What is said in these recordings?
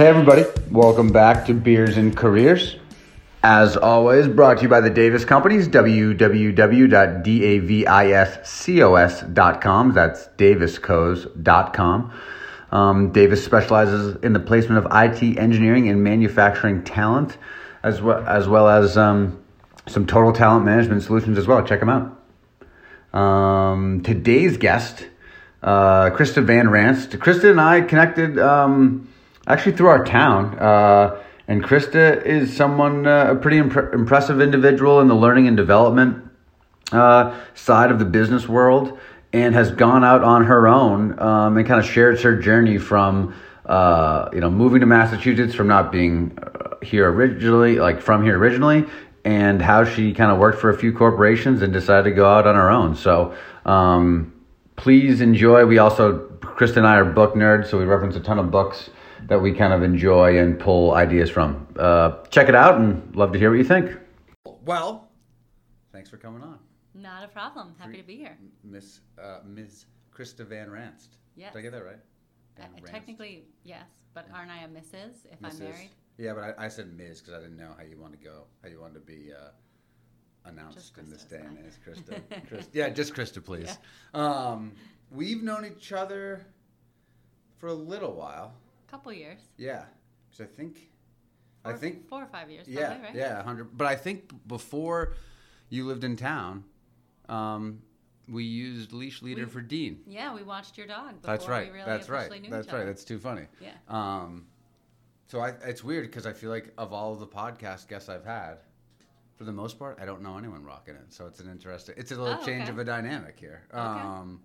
Hey, everybody. Welcome back to Beers and Careers. As always, brought to you by the Davis Companies, www.daviscos.com. That's daviscos.com. Um, Davis specializes in the placement of IT engineering and manufacturing talent, as well as, well as um, some total talent management solutions as well. Check them out. Um, today's guest, uh, Krysta Van Ranst. Krysta and I connected um, actually through our town. Uh, and Krysta is someone, uh, a pretty impre- impressive individual in the learning and development uh, side of the business world and has gone out on her own um, and kind of shares her journey from, uh, you know, moving to Massachusetts from not being uh, here originally, like from here originally, and how she kind of worked for a few corporations and decided to go out on her own. So um, please enjoy. We also, Krysta and I are book nerds, so we reference a ton of books that we kind of enjoy and pull ideas from. Uh, check it out and love to hear what you think. Well, thanks for coming on, Not a problem. Happy to be here. Miss uh, Ms. Krysta Van Ranst. Yes. Did I get that right? Uh, Van Ranst. technically, yes, but aren't I a Mrs. if I'm married? Yeah, but I, I said Ms. because I didn't know how you want to go, how you wanted to be uh, announced in this day and age. Krysta. Krysta. Yeah, just Krysta, please. Um, we've known each other for a little while. Couple years. Yeah, because I think, I think four or five years. Yeah, probably, right? yeah, hundred. But I think before you lived in town, um, we used Leash Leader We- for Dean. Yeah, we watched your dog. Before That's right. We really That's right. Knew That's right. That's too funny. Yeah. Um, so I, it's weird because I feel like of all the podcast guests I've had, for the most part, I don't know anyone rocking it. So it's an interesting. It's a little Oh, change okay. of a dynamic here. Okay. Um,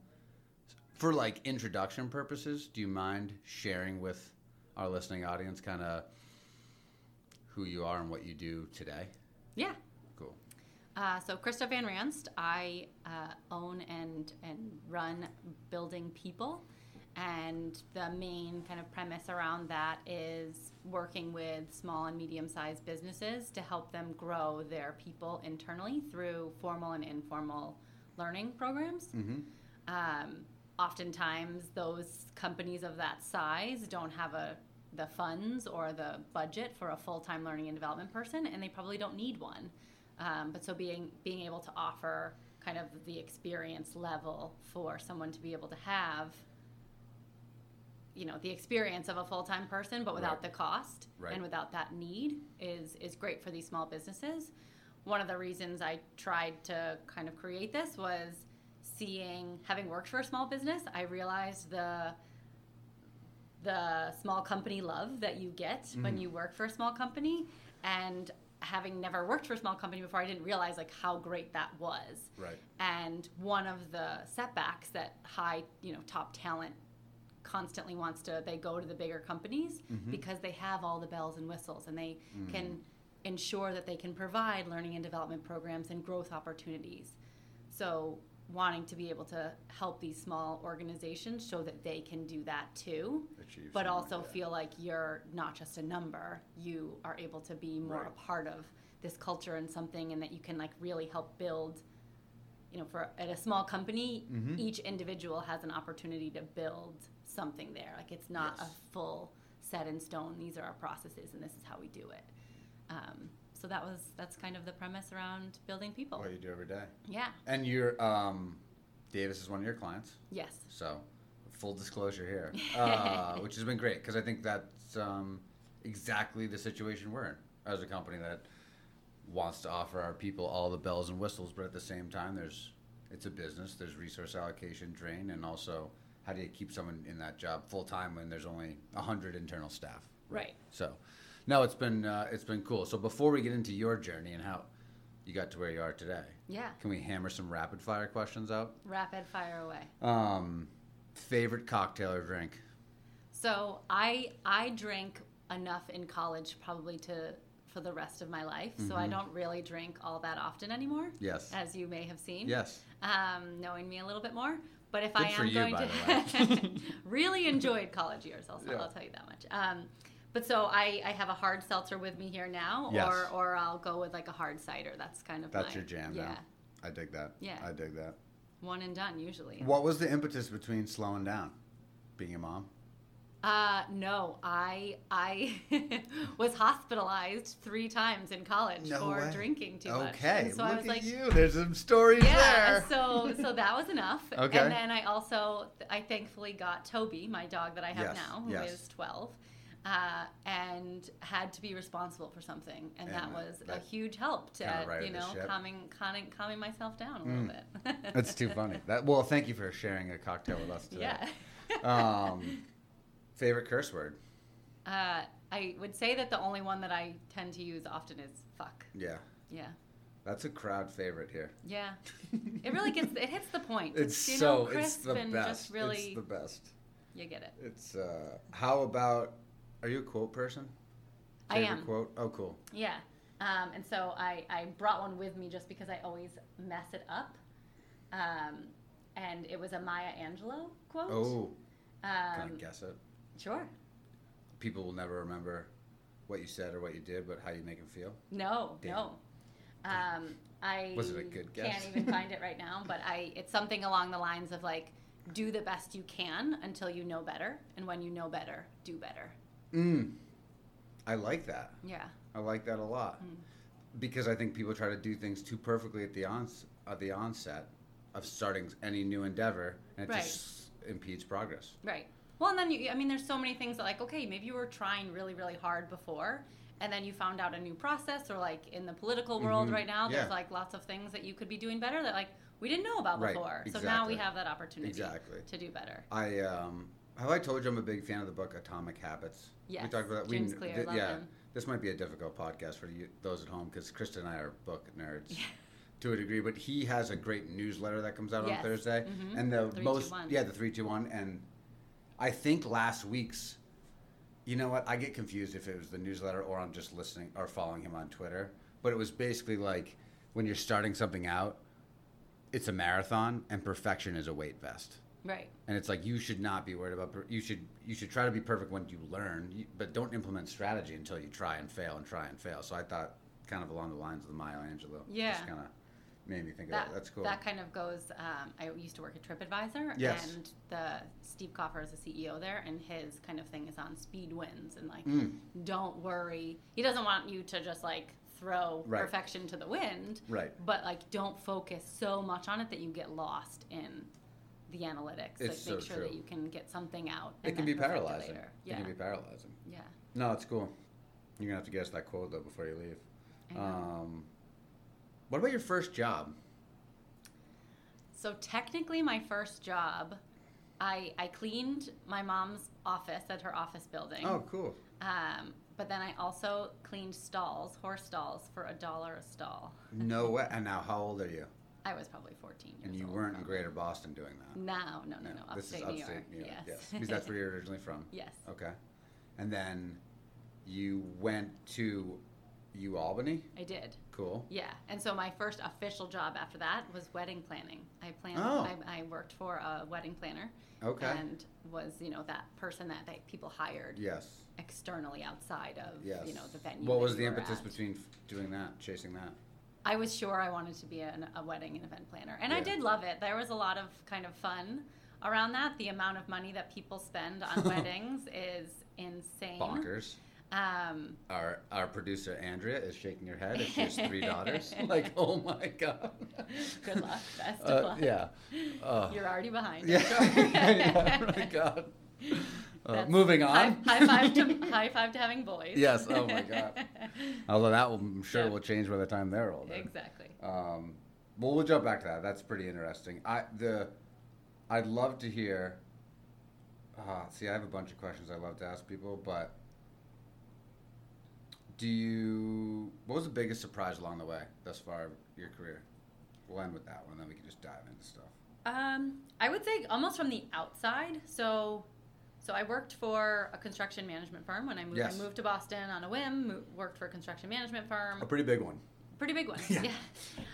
for like introduction purposes, do you mind sharing with our listening audience kind of who you are and what you do today? Yeah. Cool. Uh, so Krysta Van Ranst, I uh, own and and run Building People, and the main kind of premise around that is working with small and medium-sized businesses to help them grow their people internally through formal and informal learning programs. Mm-hmm. Um, oftentimes, those companies of that size don't have a the funds or the budget for a full-time learning and development person, and they probably don't need one. Um, but so being being able to offer kind of the experience level for someone to be able to have, you know, the experience of a full-time person, but without Right. the cost Right. and without that need is is great for these small businesses. One of the reasons I tried to kind of create this was seeing having worked for a small business, I realized the the small company love that you get when mm-hmm. you work for a small company. And having never worked for a small company before I didn't realize like how great that was. Right. and one of the setbacks that high you know top talent constantly wants to they go to the bigger companies mm-hmm. because they have all the bells and whistles and they mm. can ensure that they can provide learning and development programs and growth opportunities. So wanting to be able to help these small organizations so that they can do that too Achieve but also like feel like you're not just a number you are able to be more Right. a part of this culture and something and that you can like really help build you know for at a small company Mhm. each individual has an opportunity to build something there like it's not Yes. a full set in stone these are our processes and this is how we do it um, so that was that's kind of the premise around building people What you do every day. yeah And you're um, Davis is one of your clients, yes so full disclosure here, uh, which has been great because I think that's um, exactly the situation we're in as a company that wants to offer our people all the bells and whistles, but at the same time, there's it's a business. There's resource allocation drain, and also how do you keep someone in that job full time when there's only hundred internal staff? right So, no, it's been uh, it's been cool. So before we get into your journey and how you got to where you are today, yeah can we hammer some rapid fire questions out? rapid fire away Um, favorite cocktail or drink? So I I drank enough in college probably to for the rest of my life. So I Mhm. don't really drink all that often anymore, Yes. as you may have seen. Yes. Um, knowing me a little bit more. But if I am you, going to really enjoyed college years, I'll, Yeah. I'll tell you that much. Um, but so I, I have a hard seltzer with me here now, Yes. or or I'll go with like a hard cider. That's kind of That's my, your jam Yeah, now. I dig that. Yeah. I dig that. one and done usually. What was the impetus between slowing down, being a mom? Uh, no, I I was hospitalized three times in college No for way. drinking too much. Okay, so look I was at like, you. There's some stories yeah. there. So so that was enough. Okay. And then I also I thankfully got Toby, my dog that I have Yes, now, who is yes. 12. Uh, and had to be responsible for something, and, that was that a huge help to righted you know calming, calming calming myself down a Mm. little bit. That's too funny. That well, thank you for sharing a cocktail with us today. yeah. Um, favorite curse word? Uh, I would say that the only one that I tend to use often is fuck. Yeah, Yeah. that's a crowd favorite here. Yeah. It really gets, it hits the point. It's you so know, it's crisp the and best. just really, It's the best. you get it. It's uh, how about? Are you a quote person? I am. Quote. Oh, cool. Yeah. Um, and so I, I brought one with me just because I always mess it up. Um, and it was a Maya Angelou quote. Oh, can I Um, guess it? sure. People will never remember what you said or what you did, but how you make them feel. No, Damn. no. Um, I Was it a good guess? can't even find it right now, but I it's something along the lines of like do the best you can until you know better, and when you know better, do better. Mm. I like that. Yeah. I like that a lot Mm. because I think people try to do things too perfectly at the ons at the onset of starting any new endeavor, and it Right. just impedes progress. Right. Well, and then you, I mean, there's so many things that, like, okay, maybe you were trying really, really hard before, and then you found out a new process, or like in the political world Mhm. right now, there's Yeah. like lots of things that you could be doing better that, like, we didn't know about Right, before. So now we have that opportunity Exactly. to do better. I um, have I told you I'm a big fan of the book Atomic Habits. Yes, we talked about that. James we, Clear, th- yeah, him. this might be a difficult podcast for you, those at home because Krysta and I are book nerds. Yeah. To a degree, but he has a great newsletter that comes out Yes. on Thursday, Mhm. and the most yeah the three two one, and I think last week's, you know what? I get confused if it was the newsletter or I'm just listening or following him on Twitter, but it was basically like when you're starting something out, it's a marathon and perfection is a weight vest Right. and it's like you should not be worried about per- you should you should try to be perfect when you learn you, but don't implement strategy until you try and fail and try and fail so i thought kind of along the lines of the maya angelou Yeah. just kind of made me think That, of that that's cool That kind of goes. Um, I used to work at TripAdvisor, Yes. and the Steve Kaufer is the CEO there, and his kind of thing is on speed wins and like Mm. don't worry. He doesn't want you to just like throw Right. perfection to the wind, right but like don't focus so much on it that you get lost in the analytics. It's like make so sure true. that you can get something out. it can be paralyzing later. it Yeah, can be paralyzing yeah. no it's cool you're gonna have to guess that quote though before you leave um, what about your first job So technically, my first job, I I cleaned my mom's office at her office building. oh cool Um, but then I also cleaned stalls, horse stalls, for a dollar a stall. no way and now how old are you I was probably 14 years and you old, weren't in greater boston doing that No, no, no, no. this is Upstate, upstate New York. yes Yes. because that's where you're originally from yes. Okay. And then you went to U Albany? I did. Cool. Yeah. And so my first official job after that was wedding planning. I planned. Oh. I, I worked for a wedding planner. Okay. And was you know that person that they, people hired yes. externally outside of Yes. you know the venue. What was you the impetus at. between doing that, chasing that? I was sure I wanted to be an, a wedding and event planner, and I did love it. There was a lot of kind of fun around that. The amount of money that people spend on weddings is insane. Bonkers. Um, Our our producer Andrea is shaking her head. She has three daughters. like, oh my god. good luck. Best of Uh, luck. yeah. Uh, You're already behind. yeah. Sure. yeah. Oh my god. Uh, moving on. high five to high five to having boys. Yes, oh my God. Although that will, I'm sure Yeah. will change by the time they're older. exactly. Um, well, we'll jump back to that. That's pretty interesting. I the, I'd love to hear. Uh, see, I have a bunch of questions I love to ask people, but do you? What was the biggest surprise along the way thus far your career? We'll end with that one, then we can just dive into stuff. Um, I would say almost from the outside. So, so I worked for a construction management firm when I moved. Yes. I moved to Boston on a whim. Worked for a construction management firm. A pretty big one. pretty big one. Yeah. yeah.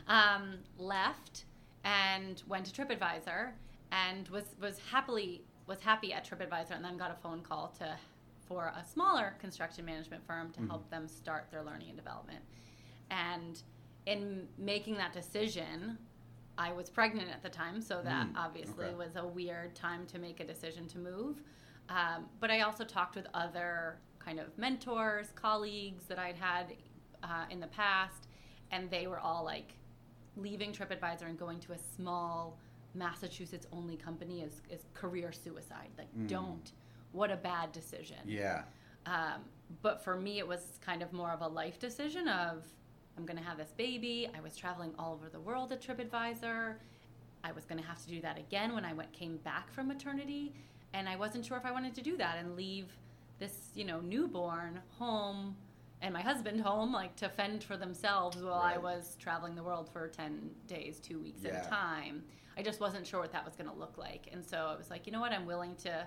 Um, left and went to TripAdvisor and was was happily was happy at TripAdvisor and then got a phone call to for a smaller construction management firm to Mhm. help them start their learning and development. And in making that decision, I was pregnant at the time, so that Mm, obviously okay. was a weird time to make a decision to move. Um, but I also talked with other kind of mentors, colleagues that I'd had uh, in the past, and they were all like leaving TripAdvisor and going to a small Massachusetts only company is, is career suicide. Like, Mm. don't. What a bad decision. Yeah. Um, but for me, it was kind of more of a life decision of I'm going to have this baby. I was traveling all over the world at TripAdvisor. I was going to have to do that again when I went came back from maternity, and I wasn't sure if I wanted to do that and leave this you know newborn home and my husband home like to fend for themselves while I was traveling the world for 10 days, 2 weeks at a time. I just wasn't sure what that was going to look like. And so I was like, you know what? I'm willing to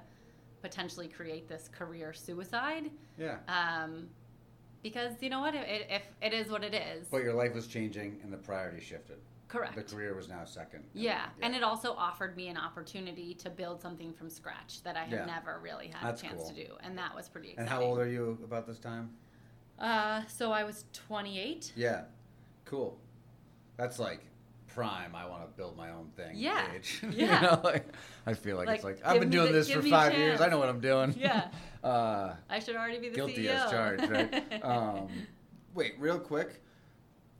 potentially create this career suicide Yeah. um, because you know what? It, it, if it is what it is, But your life was changing and the priority shifted. Correct. The career was now second. yeah. and it also offered me an opportunity to build something from scratch that I had Yeah. never really had That's a chance cool. to do, and that was pretty exciting. And how old are you about this time? Uh, so I was 28. Yeah. Cool. That's like prime. I want to build my own thing. Yeah. Age. Yeah. you know, like, I feel like, it's Like, like I've been doing the- this for five years. I know what I'm doing. Yeah. uh, I should already be the guilty CEO. as charged, right? um, wait, real quick.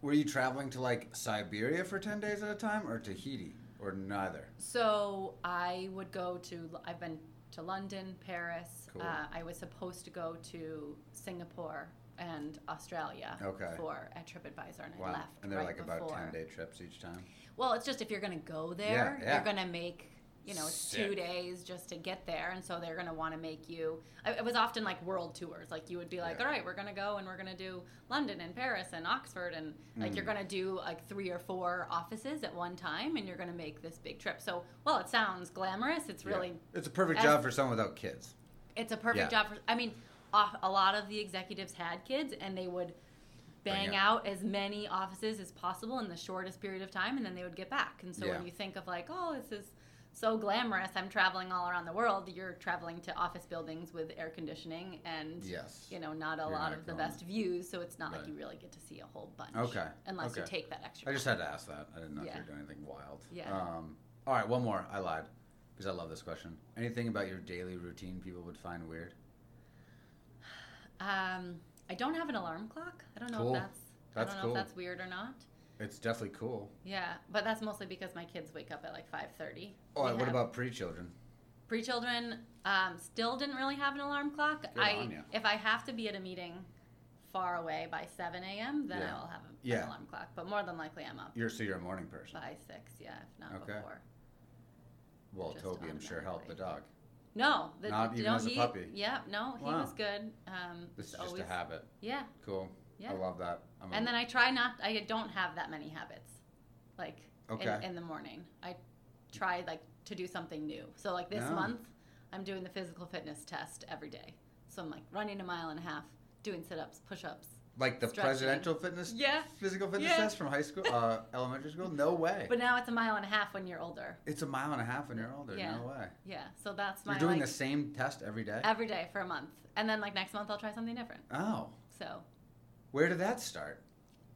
Were you traveling to like Siberia for ten days at a time, or Tahiti, or neither? So I would go to. I've been to London, Paris. Cool. Uh, I was supposed to go to Singapore and Australia Okay. for at TripAdvisor, and I Wow. left. and they're right like about before. ten day trips each time. Well, it's just if you're going to go there, Yeah, yeah. you're going to make, you know, it's two days just to get there. And so they're going to want to make you, it was often like world tours. Like you would be like, Yeah. all right, we're going to go and we're going to do London and Paris and Oxford. And like you're Mm. going to do like three or four offices at one time and you're going to make this big trip. So, well, it sounds glamorous. It's really, Yeah. It's a perfect as- job for someone without kids. it's a perfect Yeah. job for, I mean, a lot of the executives had kids and they would bang it. out as many offices as possible in the shortest period of time and then they would get back. And so when you think of like, oh, this is so glamorous, I'm traveling all around the world, you're traveling to office buildings with air conditioning and Yes. you know, not a You're lot not of the best views, so it's not Right. like you really get to see a whole bunch. Okay, Unless you take that extra. I just had to ask that. I didn't know if you were doing anything wild. Yeah. Um, all right, one more. I lied because I love this question. Anything about your daily routine people would find weird? Um, I don't have an alarm clock. I don't know Cool. if that's, That's I don't know cool. if that's weird or not. It's definitely cool. Yeah, but that's mostly because my kids wake up at like five thirty. Oh, what about pre-children? pre-children? Um, still didn't really have an alarm clock. Good I if I have to be at a meeting far away by seven a.m., then Yeah. I will have a, Yeah. an alarm clock. But more than likely, I'm up You're so you're a morning person. by six. Yeah, if not Okay. before. Well, Just Toby, I'm sure helped the dog. No, the, Not even no, as a he, puppy? Yeah, no, he Wow. was good. Um, This is it's just a habit. Yeah, Cool. yeah. I love that. I'm And then I try not. I don't have that many habits, like Okay. in, in the morning. I try like to do something new. So like this month, I'm doing the physical fitness test every day. So I'm like running a mile and a half, doing sit-ups, push-ups. like the stretching. presidential fitness Yeah, physical fitness Yeah. test from high school, uh, elementary school. No way. but now it's a mile and a half when you're older. it's a mile and a half when you're older. Yeah. No way. Yeah, so that's my You're doing like, the same test every day. every day for a month, and then like next month I'll try something different. oh, So where did that start?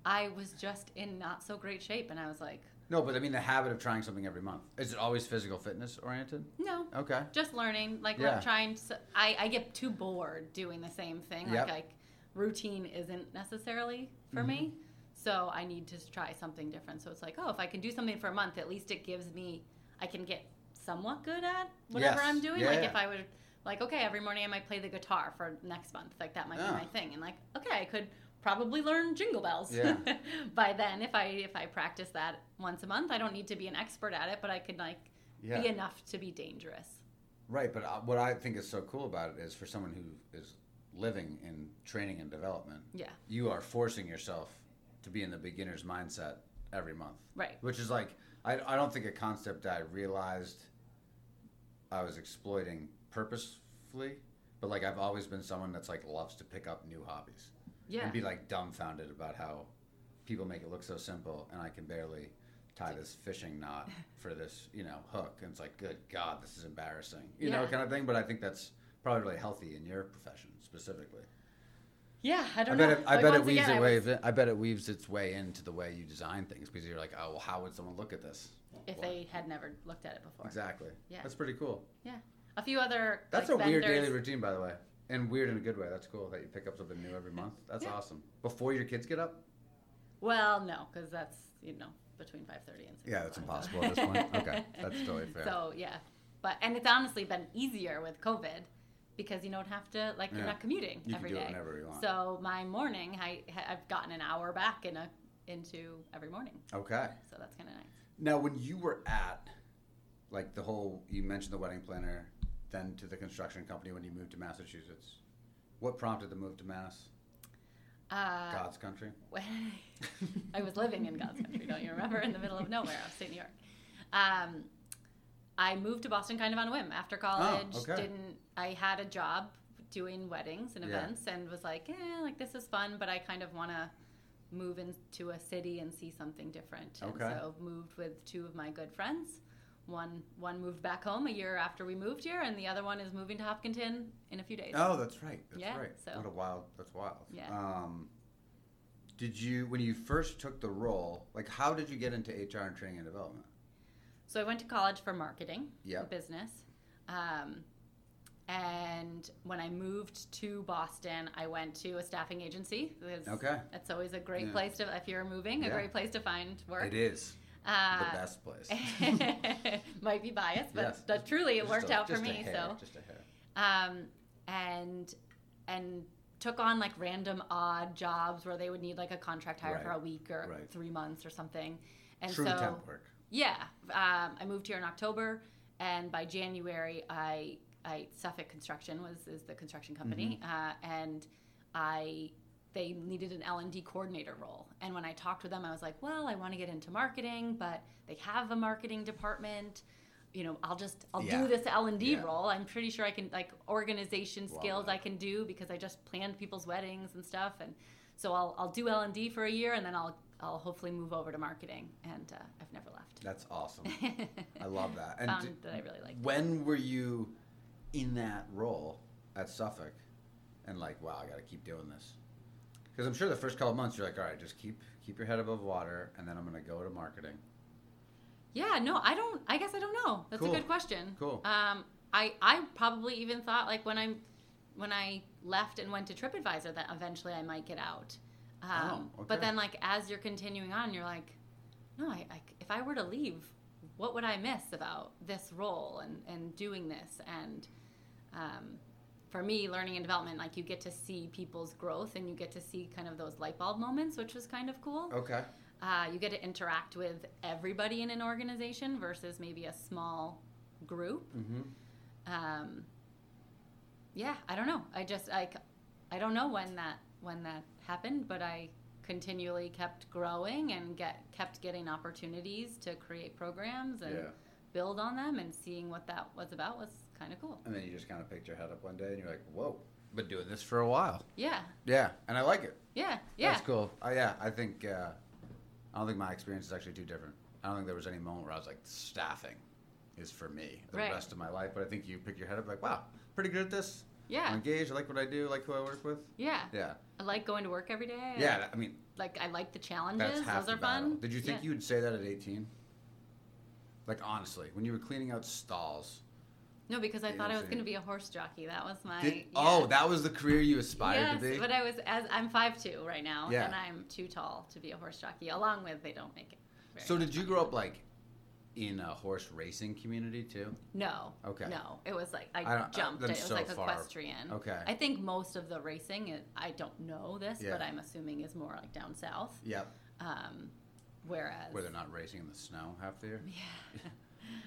I was just in not so great shape, and I was like, No, but I mean the habit of trying something every month. Is it always physical fitness oriented? no, Okay. just learning like Yeah. I'm trying to i i get too bored doing the same thing Yep. like like routine isn't necessarily for me Mm-hmm. so i need to try something different so it's like oh if i can do something for a month at least it gives me i can get somewhat good at whatever Yes. i'm doing Yeah, like yeah. if i would like okay every morning i might play the guitar for next month like that might be my thing and like okay i could probably learn jingle bells Yeah. by then if i if i practice that once a month i don't need to be an expert at it but i could like Yeah. be enough to be dangerous Right, but uh, what I think is so cool about it is for someone who is living in training and development, yeah you are forcing yourself to be in the beginner's mindset every month. right Which is like, I, I don't think a concept I realized I was exploiting purposefully, but like I've always been someone that's like loves to pick up new hobbies yeah and be like dumbfounded about how people make it look so simple and I can barely tie this fishing knot for this, you know, hook. And it's like, good God, this is embarrassing, you know, kind of thing. But I think that's probably really healthy in your profession specifically. Yeah, I I don't bet know. it, I Like, bet it weaves again, it I way. was- I bet it weaves its way into the way you design things because you're like, oh, well, how would someone look at this? if Well, they had never looked at it before. exactly. Yeah. That's pretty cool. Yeah. A few other. That's like, a weird daily routine, by the way, and weird in a good way. That's cool that you pick up something new every month. That's Yeah. awesome. Before your kids get up. Well, no, because that's you know between five thirty and six. Yeah, so- impossible at this point. Okay, that's totally fair. So yeah, but and it's honestly been easier with COVID because you don't have to like you're Yeah. not commuting every day. You can every do it whenever you want. So my morning, I I've gotten an hour back in a into every morning, okay. so that's kind of nice. Now, when you were at, like the whole, you mentioned the wedding planner, then to the construction company when you moved to Massachusetts. What prompted the move to Mass? Uh, God's country. I was living in God's country, don't you remember? In the middle of nowhere, upstate New York. Um, I moved to Boston kind of on a whim after college. Oh, okay. Didn't I had a job doing weddings and Yeah. events and was like, eh, like this is fun, but I kind of want to move into a city and see something different. And Okay. so moved with two of my good friends. One one moved back home a year after we moved here, and the other one is moving to Hopkinton in a few days. Oh, that's right. That's Yeah, right. so- What a wild. That's wild. Yeah. Um, did you when you first took the role? Like, how did you get into HR and training and development? So I went to college for marketing, Yep. business. Um, and when I moved to Boston, I went to a staffing agency. Okay. That's always a great Yeah. place to, if you're moving, a Yeah. great place to find work. It is Uh, the best place. might be biased, but, Yes, truly it worked a- out for me. hair, So just a hair. um, and and took on like random odd jobs where they would need like a contract hire for a week or Right. three months or something. And True so temp work. yeah, um, I moved here in October, and by January, I, I Suffolk Construction was is the construction company, Mm-hmm. uh, and I they needed an L and D coordinator role. And when I talked with them, I was like, well, I want to get into marketing, but they have a marketing department. You know, I'll just I'll Yeah. do this L and D Yeah. role. I'm pretty sure I can like organization Love skills that. I can do because I just planned people's weddings and stuff and. So I'll, I'll do L and D for a year, and then I'll I'll hopefully move over to marketing, and uh, I've never left. That's awesome. I love that. And Found that I really liked. when were you in that role at Suffolk and like, wow, I got to keep doing this? Because I'm sure the first couple months you're like, all right, just keep keep your head above water, and then I'm gonna go to marketing. Yeah, no, I don't. I guess I don't know. That's Cool. a good question. Cool. Um, I I probably even thought like when I'm when I left and went to TripAdvisor that eventually I might get out. Um, Oh, But then like as you're continuing on, you're like, no, I, I if I were to leave, what would I miss about this role and and doing this and um, for me, learning and development, like you get to see people's growth and you get to see kind of those light bulb moments, which was kind of cool. Okay. Uh, you get to interact with everybody in an organization versus maybe a small group. Mm-hmm. Um, yeah, I don't know. I just i don't know when that when that happened, but I continually kept growing and get kept getting opportunities to create programs and Yeah. build on them and seeing what that was about was kind of cool. And then you just kind of picked your head up one day and you're like, whoa, been doing this for a while. Yeah, Yeah, and I like it. yeah, yeah. That's cool. Uh, yeah, I think uh, I don't think my experience is actually too different. I don't think there was any moment where I was like, staffing is for me the Right. rest of my life. But I think you pick your head up like, wow, pretty good at this. Yeah. I'm Yeah, engaged. I like what I do. I like who I work with. yeah. Yeah, I like going to work every day. Yeah. like- I mean, like I like the that's challenges. half Those the are battle. fun. Did you think Yeah. you would say that at 18? Like honestly, when you were cleaning out stalls. No, because I thought I was going to be a horse jockey. That was my. Did, yeah. Oh, that was the career you aspired yes, to be. but I was as I'm five two right now, Yeah. and I'm too tall to be a horse jockey. Along with they don't make it. So did you grow up like in a horse racing community too? No. Okay. No, it was like I, I jumped. I'm It was so like far- equestrian. Okay. I think most of the racing, is, I don't know this, Yeah. but I'm assuming is more like down south. Yep. Um, whereas. Where they're not racing in the snow half the year. Yeah.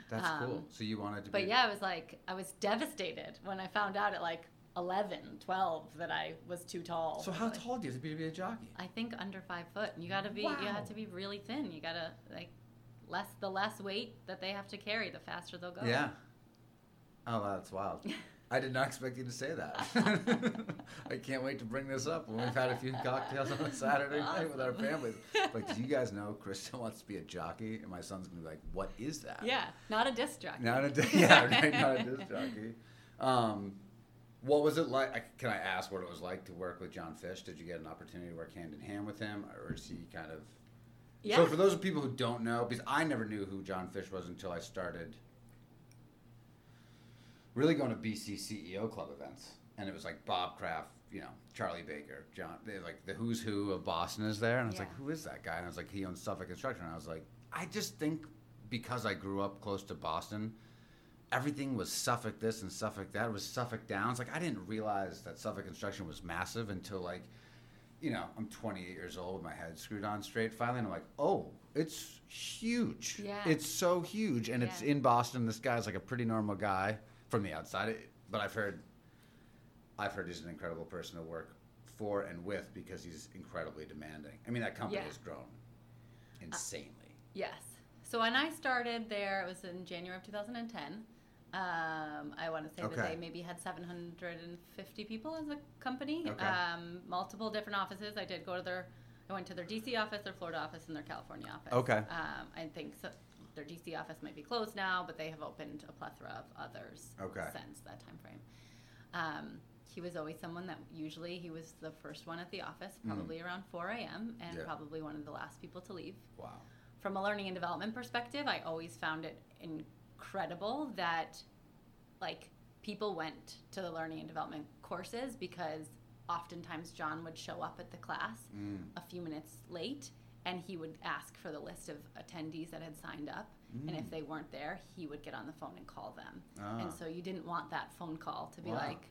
That's cool. Um, So you wanted to But yeah, I was like, I was devastated when I found out at like 11, 12 that I was too tall. So how Like, tall do you have to be to be a jockey? I think under five foot. And you gotta be, you Wow. have to be really thin. You gotta like less the less weight that they have to carry, the faster they'll go. Yeah. Oh, that's wild. I did not expect you to say that. I can't wait to bring this up when we've had a few cocktails on a Saturday night with our families. Like, do you guys know Krysta wants to be a jockey? And my son's going to be like, what is that? Yeah, not a disc jockey. Not a, di- yeah, right, not a disc jockey. Um, what was it like? Can I ask what it was like to work with John Fish? Did you get an opportunity to work hand in hand with him, or is he kind of? Yeah. So for those people who don't know, because I never knew who John Fish was until I started really going to BC CEO club events, and it was like Bob Kraft, you know, Charlie Baker, John, like the who's who of Boston is there, and I was Yeah. like, who is that guy? And I was like, he owns Suffolk Construction. And I was like, I just think because I grew up close to Boston, everything was Suffolk this and Suffolk that. It was Suffolk Downs. Like I didn't realize that Suffolk Construction was massive until like, you know, I'm 28 years old, my head screwed on straight finally, and I'm like, oh, it's huge. Yeah. It's so huge, and it's in Boston. This guy's like a pretty normal guy from the outside, but I've heard, I've heard he's an incredible person to work for and with because he's incredibly demanding. I mean, that company Yeah. has grown insanely. Yes. So when I started there, it was in January of 2010. Um, I want to say that they maybe had 750 people as a company. Okay. Um, multiple different offices. I did go to their, I went to their DC office, their Florida office, and their California office. Okay. Um, I think so, their DC office might be closed now, but they have opened a plethora of others Okay. since that time frame. Um, he was always someone that usually he was the first one at the office, probably around 4 a.m., and Mm. Yeah. probably one of the last people to leave Wow. from a learning and development perspective, I always found it incredible that like people went to the learning and development courses because oftentimes John would show up at the class Mm. a few minutes late and he would ask for the list of attendees that had signed up and if they weren't there, he would get on the phone and call them. Ah. And so you didn't want that phone call to be Wow. like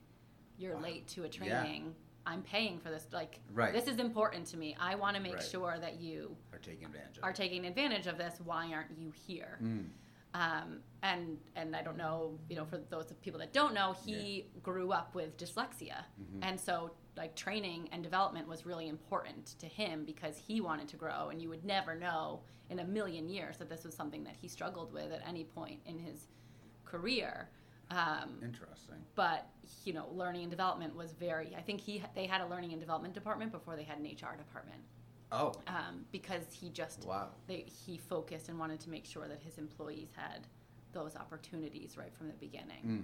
you're Wow. late to a Yeah. training. I'm paying for this like Right. this is important to me. I want to make Right. sure that you Are taking advantage of. are it. taking advantage of this. Why aren't you here? Mm. Um, and and I don't know, you know, for those people that don't know, he grew up with dyslexia, Mm-hmm. and so like training and development was really important to him because he wanted to grow, and you would never know in a million years that this was something that he struggled with at any point in his career. Um, Interesting. but you know, learning and development was very. I think he they had a learning and development department before they had an HR department Oh. um, because he just Wow. they, he focused and wanted to make sure that his employees had those opportunities right from the beginning. Mm.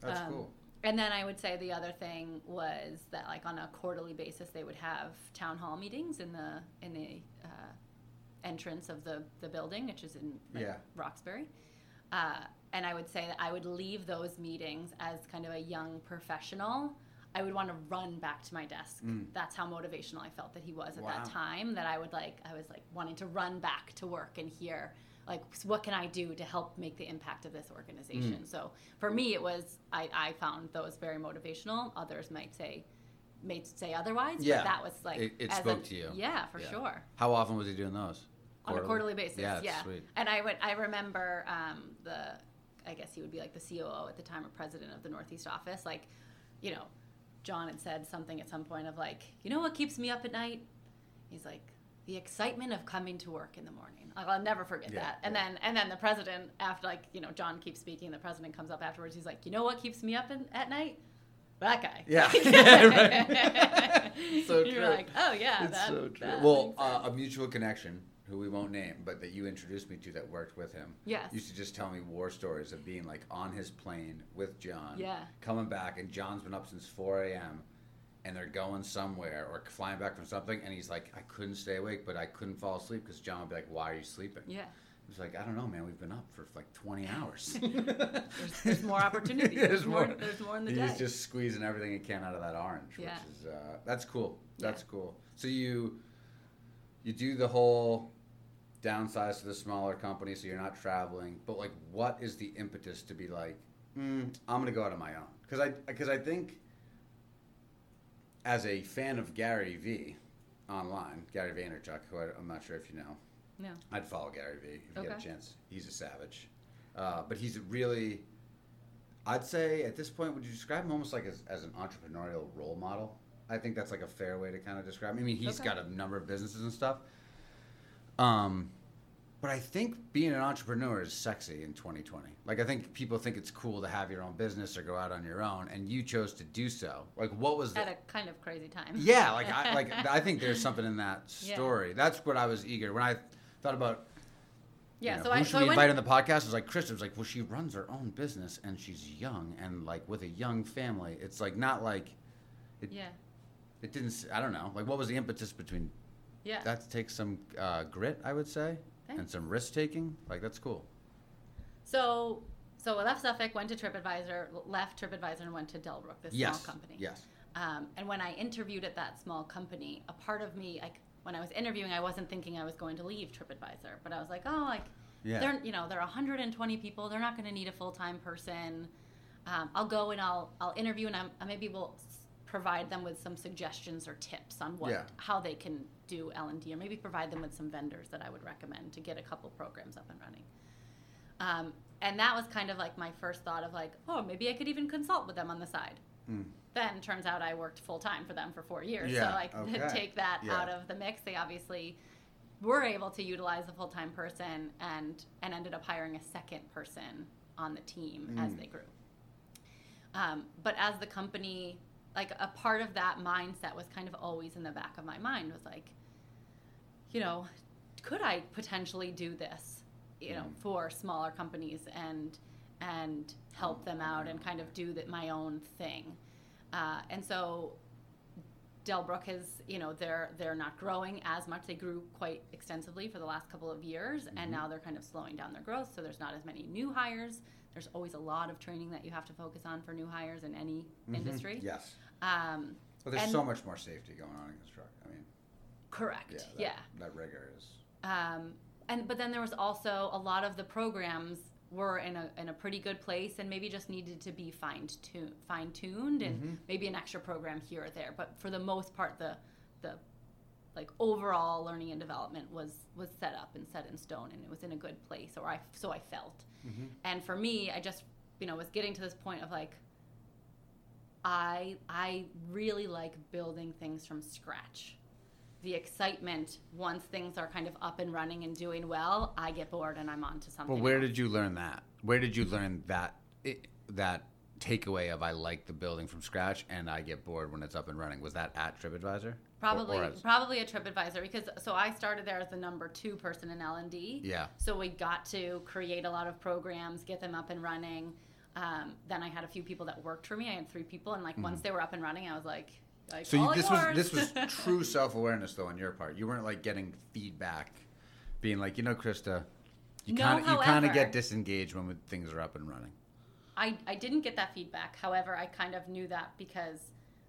That's Um, cool. And then I would say the other thing was that like on a quarterly basis they would have town hall meetings in the in the uh, entrance of the the building, which is in like, Yeah. Roxbury. Uh, and I would say that I would leave those meetings as kind of a young professional. I would want to run back to my desk. Mm. That's how motivational I felt that he was at Wow. that time. That I would like, I was like wanting to run back to work and hear, like, what can I do to help make the impact of this organization? Mm. So for me, it was I, I found those very motivational. Others might say, may say otherwise. Yeah. but that was like It- it spoke a- to you. Yeah, for Yeah. sure How often was he doing those? on a quarterly basis. Yeah, Yeah. And I would I remember um, the I guess he would be like the COO at the time or president of the Northeast office. Like, you know, John had said something at some point of like, you know what keeps me up at night? He's like the excitement of coming to work in the morning. Like, I'll never forget Yeah, that. And yeah. then and then the president after like you know John keeps speaking. The president comes up afterwards. He's like, you know what keeps me up in, at night? That guy. Yeah. So You're true. like, oh yeah, it's that, so true. Well, uh, a mutual connection who we won't name, but that you introduced me to that worked with him. Yes. Used to just tell me war stories of being like on his plane with John. Yeah. Coming back, and John's been up since 4 a.m. And they're going somewhere or flying back from something, and he's like, I couldn't stay awake, but I couldn't fall asleep because John would be like, Why are you sleeping? yeah. He's like, I don't know, man. We've been up for like 20 hours. There's, there's more opportunities. There's There's, more, more. There's more in the day. He's just squeezing everything he can out of that orange, Yeah. which is uh, that's cool. Yeah. That's cool. So you you do the whole downsize to the smaller company, so you're not traveling. But like, what is the impetus to be like, mm, I'm gonna go out on my own? Because I because I think as a fan of Gary Vee online, Gary Vaynerchuk, who I, I'm not sure if you know. no. I'd follow Gary Vee if you get a chance. He's a savage, uh, but he's really. I'd say at this point, would you describe him almost like as, as an entrepreneurial role model? I think that's like a fair way to kind of describe. Him. I mean, he's Okay. got a number of businesses and stuff. Um, but I think being an entrepreneur is sexy in 2020. Like I think people think it's cool to have your own business or go out on your own, and you chose to do so. Like, what was the At a kind of crazy time. yeah, like I like I think there's something in that story. Yeah. That's what I was eager when I thought about. Yeah. you know, so who I should so I we went. invite on the podcast? It was like Kristen was like, well, she runs her own business and she's young and like with a young family. It's like not like yeah. it didn't. I don't know. Like, what was the impetus between Yeah. that? Takes some uh, grit, I would say, and some risk taking. Like that's cool. So So I left Suffolk, went to TripAdvisor, left TripAdvisor, and went to Dellbrook, this Yes. small company. Yes. Um, and when I interviewed at that small company, a part of me, like when I was interviewing, I wasn't thinking I was going to leave TripAdvisor, but I was like, oh, like Yeah. they're you know they're 120 people. They're not going to need a full time person. Um, I'll go and I'll I'll interview and I'm, I maybe will provide them with some suggestions or tips on what Yeah. how they can do L and D, or maybe provide them with some vendors that I would recommend to get a couple programs up and running. Um, and that was kind of like my first thought of like, oh, maybe I could even consult with them on the side. Mm. Then turns out I worked full time for them for four years. Yeah, So like to okay. take that Yeah. out of the mix, they obviously were able to utilize a full time person and and ended up hiring a second person on the team as Mm. they grew. Um, but as the company, like a part of that mindset was kind of always in the back of my mind was like, you know, could I potentially do this, you know, Mm. for smaller companies and and help them out and kind of do that my own thing. Uh, and so Dellbrook is, you know, they're they're not growing as much. They grew quite extensively for the last couple of years, Mhm. and now they're kind of slowing down their growth. So there's not as many new hires. There's always a lot of training that you have to focus on for new hires in any Mhm. industry. Yes. Um, But there's And- so much more safety going on in construction. Correct. yeah. That, yeah. That rigor is. Um, and but then there was also a lot of the programs were in a in a pretty good place and maybe just needed to be fine tuned fine tuned and Mhm. maybe an extra program here or there. But for the most part, the the like overall learning and development was was set up and set in stone and it was in a good place or I so I felt. Mm-hmm. And for me, I just you know was getting to this point of like I I really like building things from scratch. The excitement once things are kind of up and running and doing well, I get bored and I'm on to something. Well, where else. did you learn that? Where did you learn that it, that takeaway of I like the building from scratch and I get bored when it's up and running? Was that at TripAdvisor? Probably, or as- probably a TripAdvisor because so I started there as the number two person in L and D. yeah. So we got to create a lot of programs, get them up and running. Um, then I had a few people that worked for me. I had three people, and like once they were up and running, I was like, like. So this yours. was this was true self awareness though on your part. You weren't like getting feedback, being like, you know, Krysta, you No, kind of you kind of get disengaged when things are up and running. I, I didn't get that feedback. However, I kind of knew that because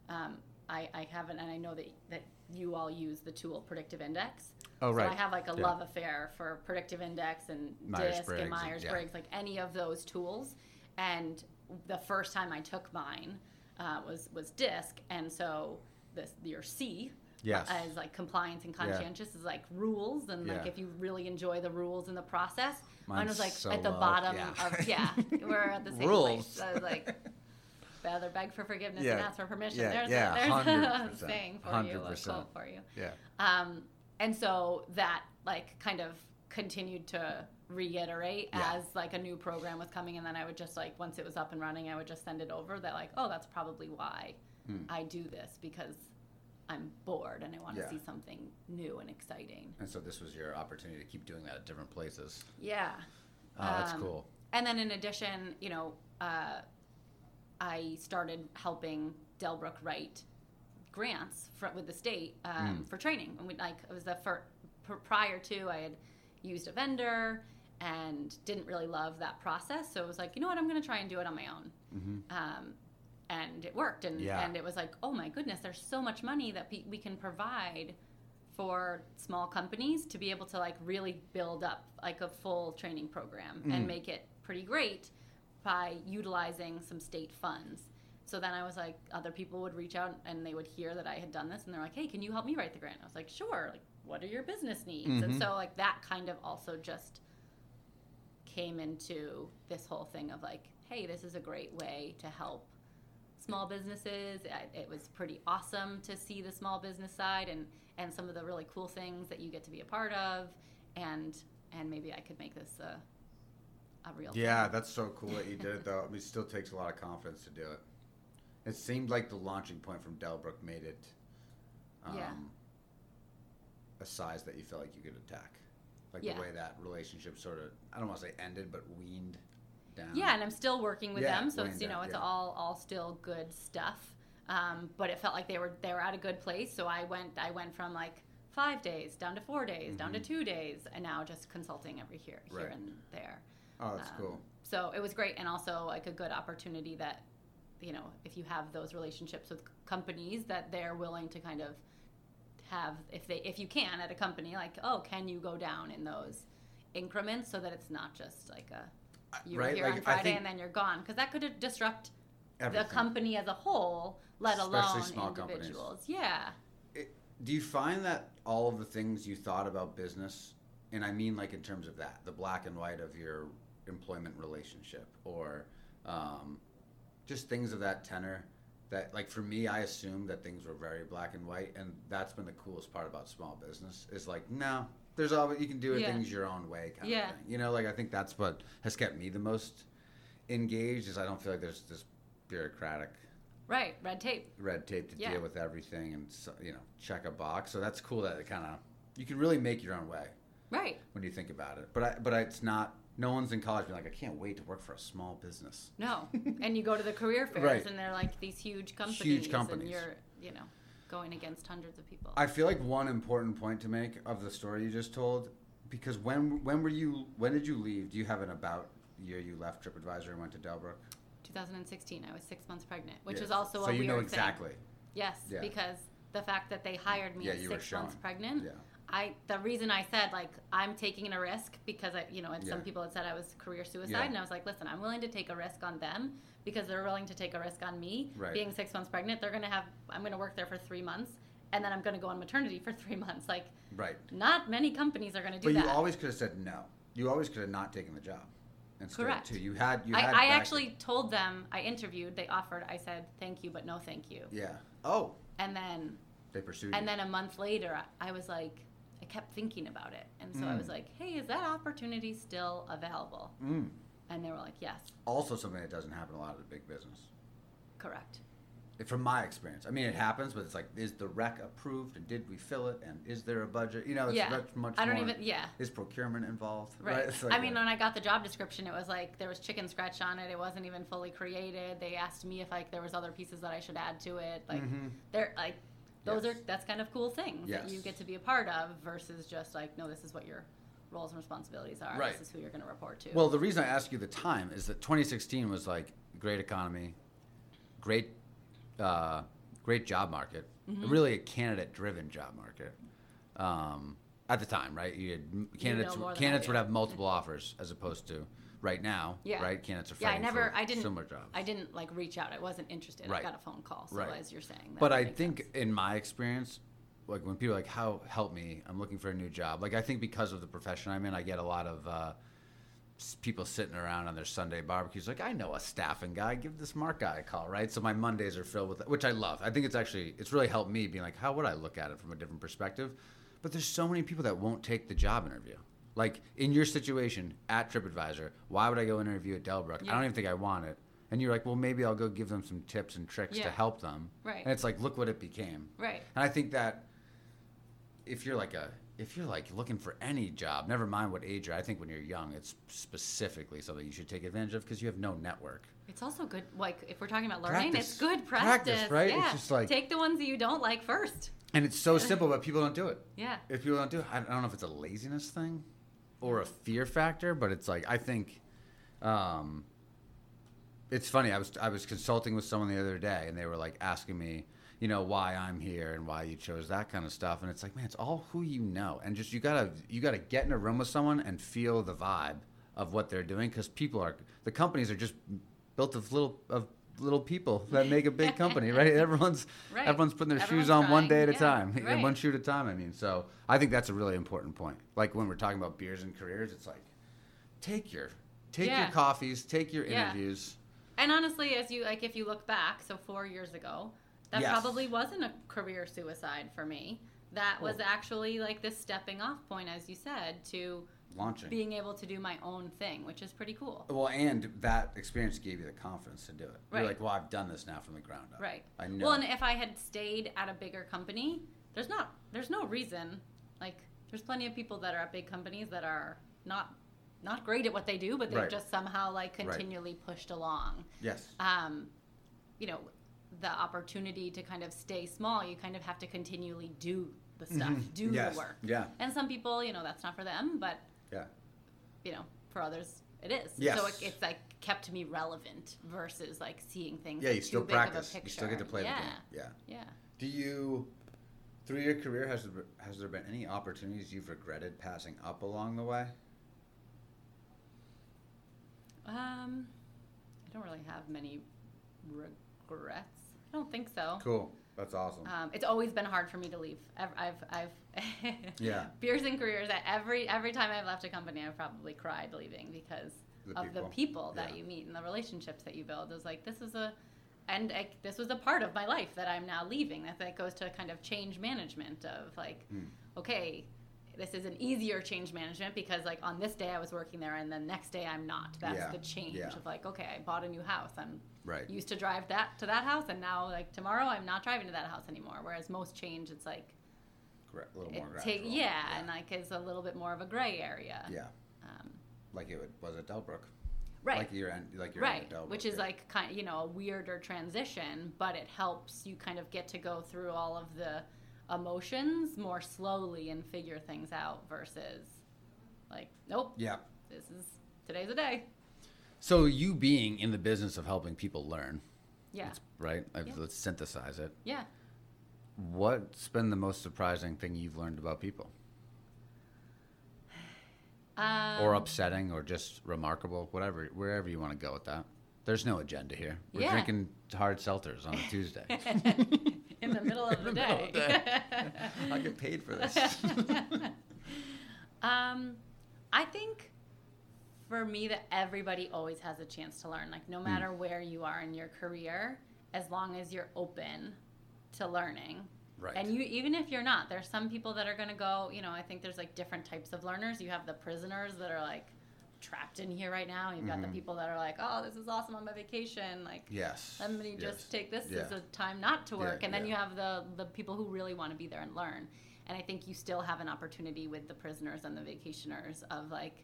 um, I, I haven't, and I know that, that you all use the tool Predictive Index. Oh right. So I have like a Yeah. love affair for Predictive Index and DISC Myers-Briggs and Myers yeah. Briggs, like any of those tools. And the first time I took mine uh, was was DISC, and so this your C Yes. as like compliance and Yeah. conscientious is like rules, and like if you really enjoy the rules in the process. Mine was like so at the low. bottom Yeah. of yeah, we're at the same Rules. place. I was like, rather beg for forgiveness Yeah. and ask for permission. Yeah, there's yeah, a, there's a 100%, saying for you, a 100%. quote for you. Yeah. Um, and so that like kind of continued to reiterate Yeah. as like a new program was coming, and then I would just like once it was up and running, I would just send it over. That like, oh, that's probably why Hmm. I do this because I'm bored and I want to Yeah. see something new and exciting. And so this was your opportunity to keep doing that at different places. Yeah. Oh, that's Um, cool. And then in addition, you know, uh, I started helping Dellbrook write grants for, with the state um, Mm. for training. And we, like it was the first prior to I had used a vendor and didn't really love that process. So it was like, you know what, I'm going to try and do it on my own. hmm Um, and it worked. And Yeah. and it was like, oh my goodness, there's so much money that we, we can provide for small companies to be able to like really build up like a full training program Mhm. and make it pretty great by utilizing some state funds. So then I was like, other people would reach out and they would hear that I had done this and they're like, hey, can you help me write the grant? I was like, sure. Like, what are your business needs? And Mhm. so like that kind of also just came into this whole thing of like, hey, this is a great way to help small businesses. It was pretty awesome to see the small business side and and some of the really cool things that you get to be a part of, and and maybe I could make this a a real Yeah, thing. that's so cool that you did it though. I mean, it still takes a lot of confidence to do it. It seemed like the launching point from Dellbrook made it um, Yeah. a size that you felt like you could attack. Like Yeah. the way that relationship sort of, I don't want to say ended, but weaned down. Yeah, and I'm still working with Yeah, them, so it's you know Dent, it's yeah. all all still good stuff. Um, but it felt like they were they were at a good place, so I went I went from like five days down to four days, down to Mhm. two days, and now just consulting every here here Right. and there. Oh, that's Um, cool. so it was great and also like a good opportunity that you know if you have those relationships with companies that they're willing to kind of have if they if you can at a company like oh can you go down in those increments so that it's not just like a you're right, here like, on Friday and then you're gone because that could disrupt Everything. the company as a whole, let Especially alone small companies. individuals. Yeah. It- do you find that all of the things you thought about business, and I mean like in terms of that, the black and white of your employment relationship, or um, just things of that tenor, that like for me, I assumed that things were very black and white, and that's been the coolest part about small business is like no. There's all you can do Yeah. things your own way, kind Yeah. of thing. You know, like I think that's what has kept me the most engaged. Is I don't feel like there's this bureaucratic Right. Red tape. red tape to Yeah. deal with everything and so- you know check a box. So that's cool that it kind of you can really make your own way Right. when you think about it. But I, but it's not. No one's in college being like, I can't wait to work for a small business. No. and you go to the career fairs Right. and they're like these huge companies. Huge companies. And you're, you know, going against hundreds of people. I feel like one important point to make of the story you just told, because when when were you? When did you leave? Do you have an about year you left TripAdvisor and went to Dellbrook? 2016, I was six months pregnant, which Yeah. is also so a you weird know thing. exactly. Yes, Yeah. because the fact that they hired me Yeah, at you were six months pregnant, Yeah. I the reason I said like I'm taking a risk because I you know and some people had said I was career suicide Yeah. and I was like listen I'm willing to take a risk on them because they're willing to take a risk on me Right. being six months pregnant they're gonna have I'm gonna work there for three months and then I'm gonna go on maternity for three months like Right. not many companies are gonna do But that But you always could have said no. You always could have not taken the job. Correct. Too. You had. You I, had I actually told them I interviewed they offered I said thank you but no thank you Yeah. Oh, and then they pursued And you. then a month later, I- was like, kept thinking about it. And so I Mm. was like, hey, is that opportunity still available? Mm. And they were like, yes, Also, something that doesn't happen a lot in big business. correct. From my experience, I mean, it happens, but it's like, is the rec approved, and did we fill it, and is there a budget? You know, it's yeah. much, much I don't more. even, yeah. Is procurement involved? Right. It's like I mean, a- when I got the job description, it was like there was chicken scratch on it. It wasn't even fully created. They asked me if like there was other pieces that I should add to it. Like Mhm. they're like those Yes. are that's kind of cool things that you get to be a part of versus just like no, this is what your roles and responsibilities are. Right. This is who you're going to report to. Well, the reason I ask you the time is that 2016 was like great economy, great, uh, great job market, Mm-hmm. really a candidate-driven job market. Um, at the time, right? You had candidates. than I candidates would have multiple offers as opposed to right now. Yeah. Right. Candidates are yeah, I fighting never, I didn't, similar jobs. I didn't like reach out. I wasn't interested. Right. I got a phone call. So Right. as you're saying, that but I think sense. in my experience, like when people are like, "How help me? I'm looking for a new job." Like I think because of the profession I'm in, I get a lot of uh, people sitting around on their Sunday barbecues. Like I know a staffing guy. Give this Mark guy a call, right? So my Mondays are filled with that, which I love. I think it's actually it's really helped me being like, how would I look at it from a different perspective? But there's so many people that won't take the job interview. Like in your situation at TripAdvisor, why would I go interview at Dellbrook? I don't even think I want it. And you're like, well, maybe I'll go give them some tips and tricks to help them. Right. And it's like, look what it became. right. And I think that if you're like a if you're like looking for any job, never mind what age you're, I think when you're young, it's specifically something you should take advantage of because you have no network. It's also good. Like if we're talking about learning, Practice. it's good Practice, practice. right? It's Yeah. just like- take the ones that you don't like first. And it's so simple, but people don't do it. Yeah. If people don't do it, I don't know if it's a laziness thing or a fear factor, but it's like I think um, it's funny. I was I was consulting with someone the other day, and they were like asking me, you know, why I'm here and why you chose that kind of stuff. And it's like, man, it's all who you know, and just you gotta you gotta get in a room with someone and feel the vibe of what they're doing because people are the companies are just built of little of little people that make a big company, right? Everyone's Right. everyone's putting their Everyone's shoes on one day at a time, right. one shoe at a time. I mean, so I think that's a really important point. Like when we're talking about beers and careers, it's like take your take Yeah. your coffees, take your Yeah. interviews. And honestly, as you like, if you look back, so four years ago, that Yes. probably wasn't a career suicide for me. That was actually like this stepping off point, as you said, to Launching. being able to do my own thing, which is pretty cool. well, and that experience gave you the confidence to do it. Right. You're like, well, I've done this now from the ground up. Right. I know. Well, and if I had stayed at a bigger company, there's not there's no reason. Like there's plenty of people that are at big companies that are not not great at what they do, but they're Right. just somehow like Right. continually pushed along. yes. Um, you know, the opportunity to kind of stay small, you kind of have to continually do the stuff, do Yes. the work. Yeah. And some people, you know, that's not for them, but Yeah. you know, for others, it is. Yes. So it, it's like kept me relevant versus like seeing things. Yeah, you still practice. You still get to play yeah. the game. Yeah. Yeah. Do you, through your career, has there, has there been any opportunities you've regretted passing up along the way? Um, I don't really have many regrets. I don't think so. Cool. That's awesome. Um, it's always been hard for me to leave. I've, I've, I've Yeah. Beers and careers. That every every time I've left a company, I've probably cried leaving because The of the people. people that Yeah. you meet and the relationships that you build. It was like this is a, and I, this was a part of my life that I'm now leaving. That that goes to kind of change management of like, Hmm. okay, this is an easier change management because like on this day I was working there and the next day I'm not. That's Yeah. the change Yeah. of like, okay, I bought a new house. I'm Right. used to drive that to that house and now like tomorrow I'm not driving to that house anymore. Whereas most change it's like a little it more take gradual. yeah, and like it's a little bit more of a gray area. yeah, Um, like it would- was at Dellbrook. right. Like your end, like your right. Dellbrook. Which is yeah. like kind of, you know a weirder transition, but it helps you kind of get to go through all of the emotions more slowly and figure things out versus like nope, Yeah. this is today's a day. So you being in the business of helping people learn, Yeah. right? Yeah. Let's synthesize it. Yeah. What's been the most surprising thing you've learned about people, Um, or upsetting, or just remarkable, whatever, wherever you want to go with that. There's no agenda here. We're Yeah. drinking hard seltzers on a Tuesday. in the middle of the middle day. of the day. I get paid for this. um, I think for me that everybody always has a chance to learn. Like no Hmm. matter where you are in your career, as long as you're open to learning. Right. And you even if you're not, there's some people that are gonna go, you know, I think there's like different types of learners. You have the prisoners that are like trapped in here right now. You've got Mhm. the people that are like, Oh, this is awesome on my vacation, like yes. let me yes. just take this Yeah. as a time not to Yeah, work and then yeah. you have the the people who really want to be there and learn and i think you still have an opportunity with the prisoners and the vacationers of like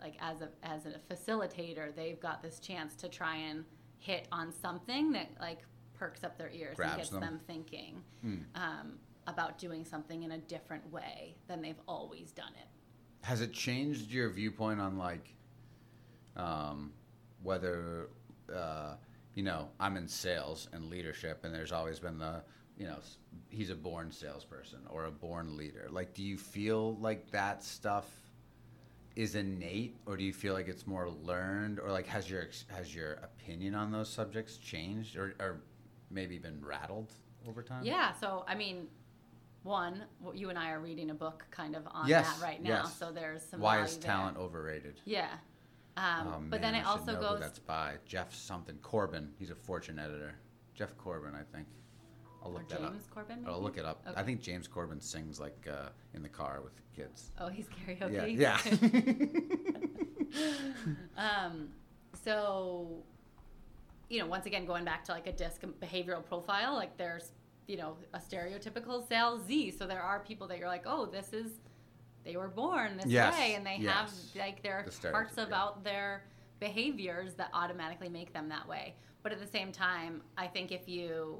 like as a as a facilitator they've got this chance to try and hit on something that like perks up their ears Grabs and gets them. them, thinking Mm. um, about doing something in a different way than they've always done it Has it changed your viewpoint on like um, whether uh, you know I'm in sales and leadership, and there's always been the you know he's a born salesperson or a born leader. Like, do you feel like that stuff is innate, or do you feel like it's more learned, or like has your has your opinion on those subjects changed, or, or maybe been rattled over time? Yeah. So I mean, one, you and I are reading a book kind of on Yes, that right now. yes. So there's some. Why is there. talent overrated? Yeah. Um, oh, but then it also goes. that's by Jeff something Corbin. He's a Fortune editor. Jeff Corbin, I think. I'll Or look that up. James Corbin. I'll look it up. I think James Corbin sings like uh, in the car with the kids. Oh, he's karaoke. Yeah, yeah. um, so, you know, once again, going back to like a disc behavioral profile, like there's, you know, a stereotypical sales Z. So there are people that you're like, oh, this is, they were born this Yes, way, and they yes. have like there The are parts about their behaviors that automatically make them that way. But at the same time, I think if you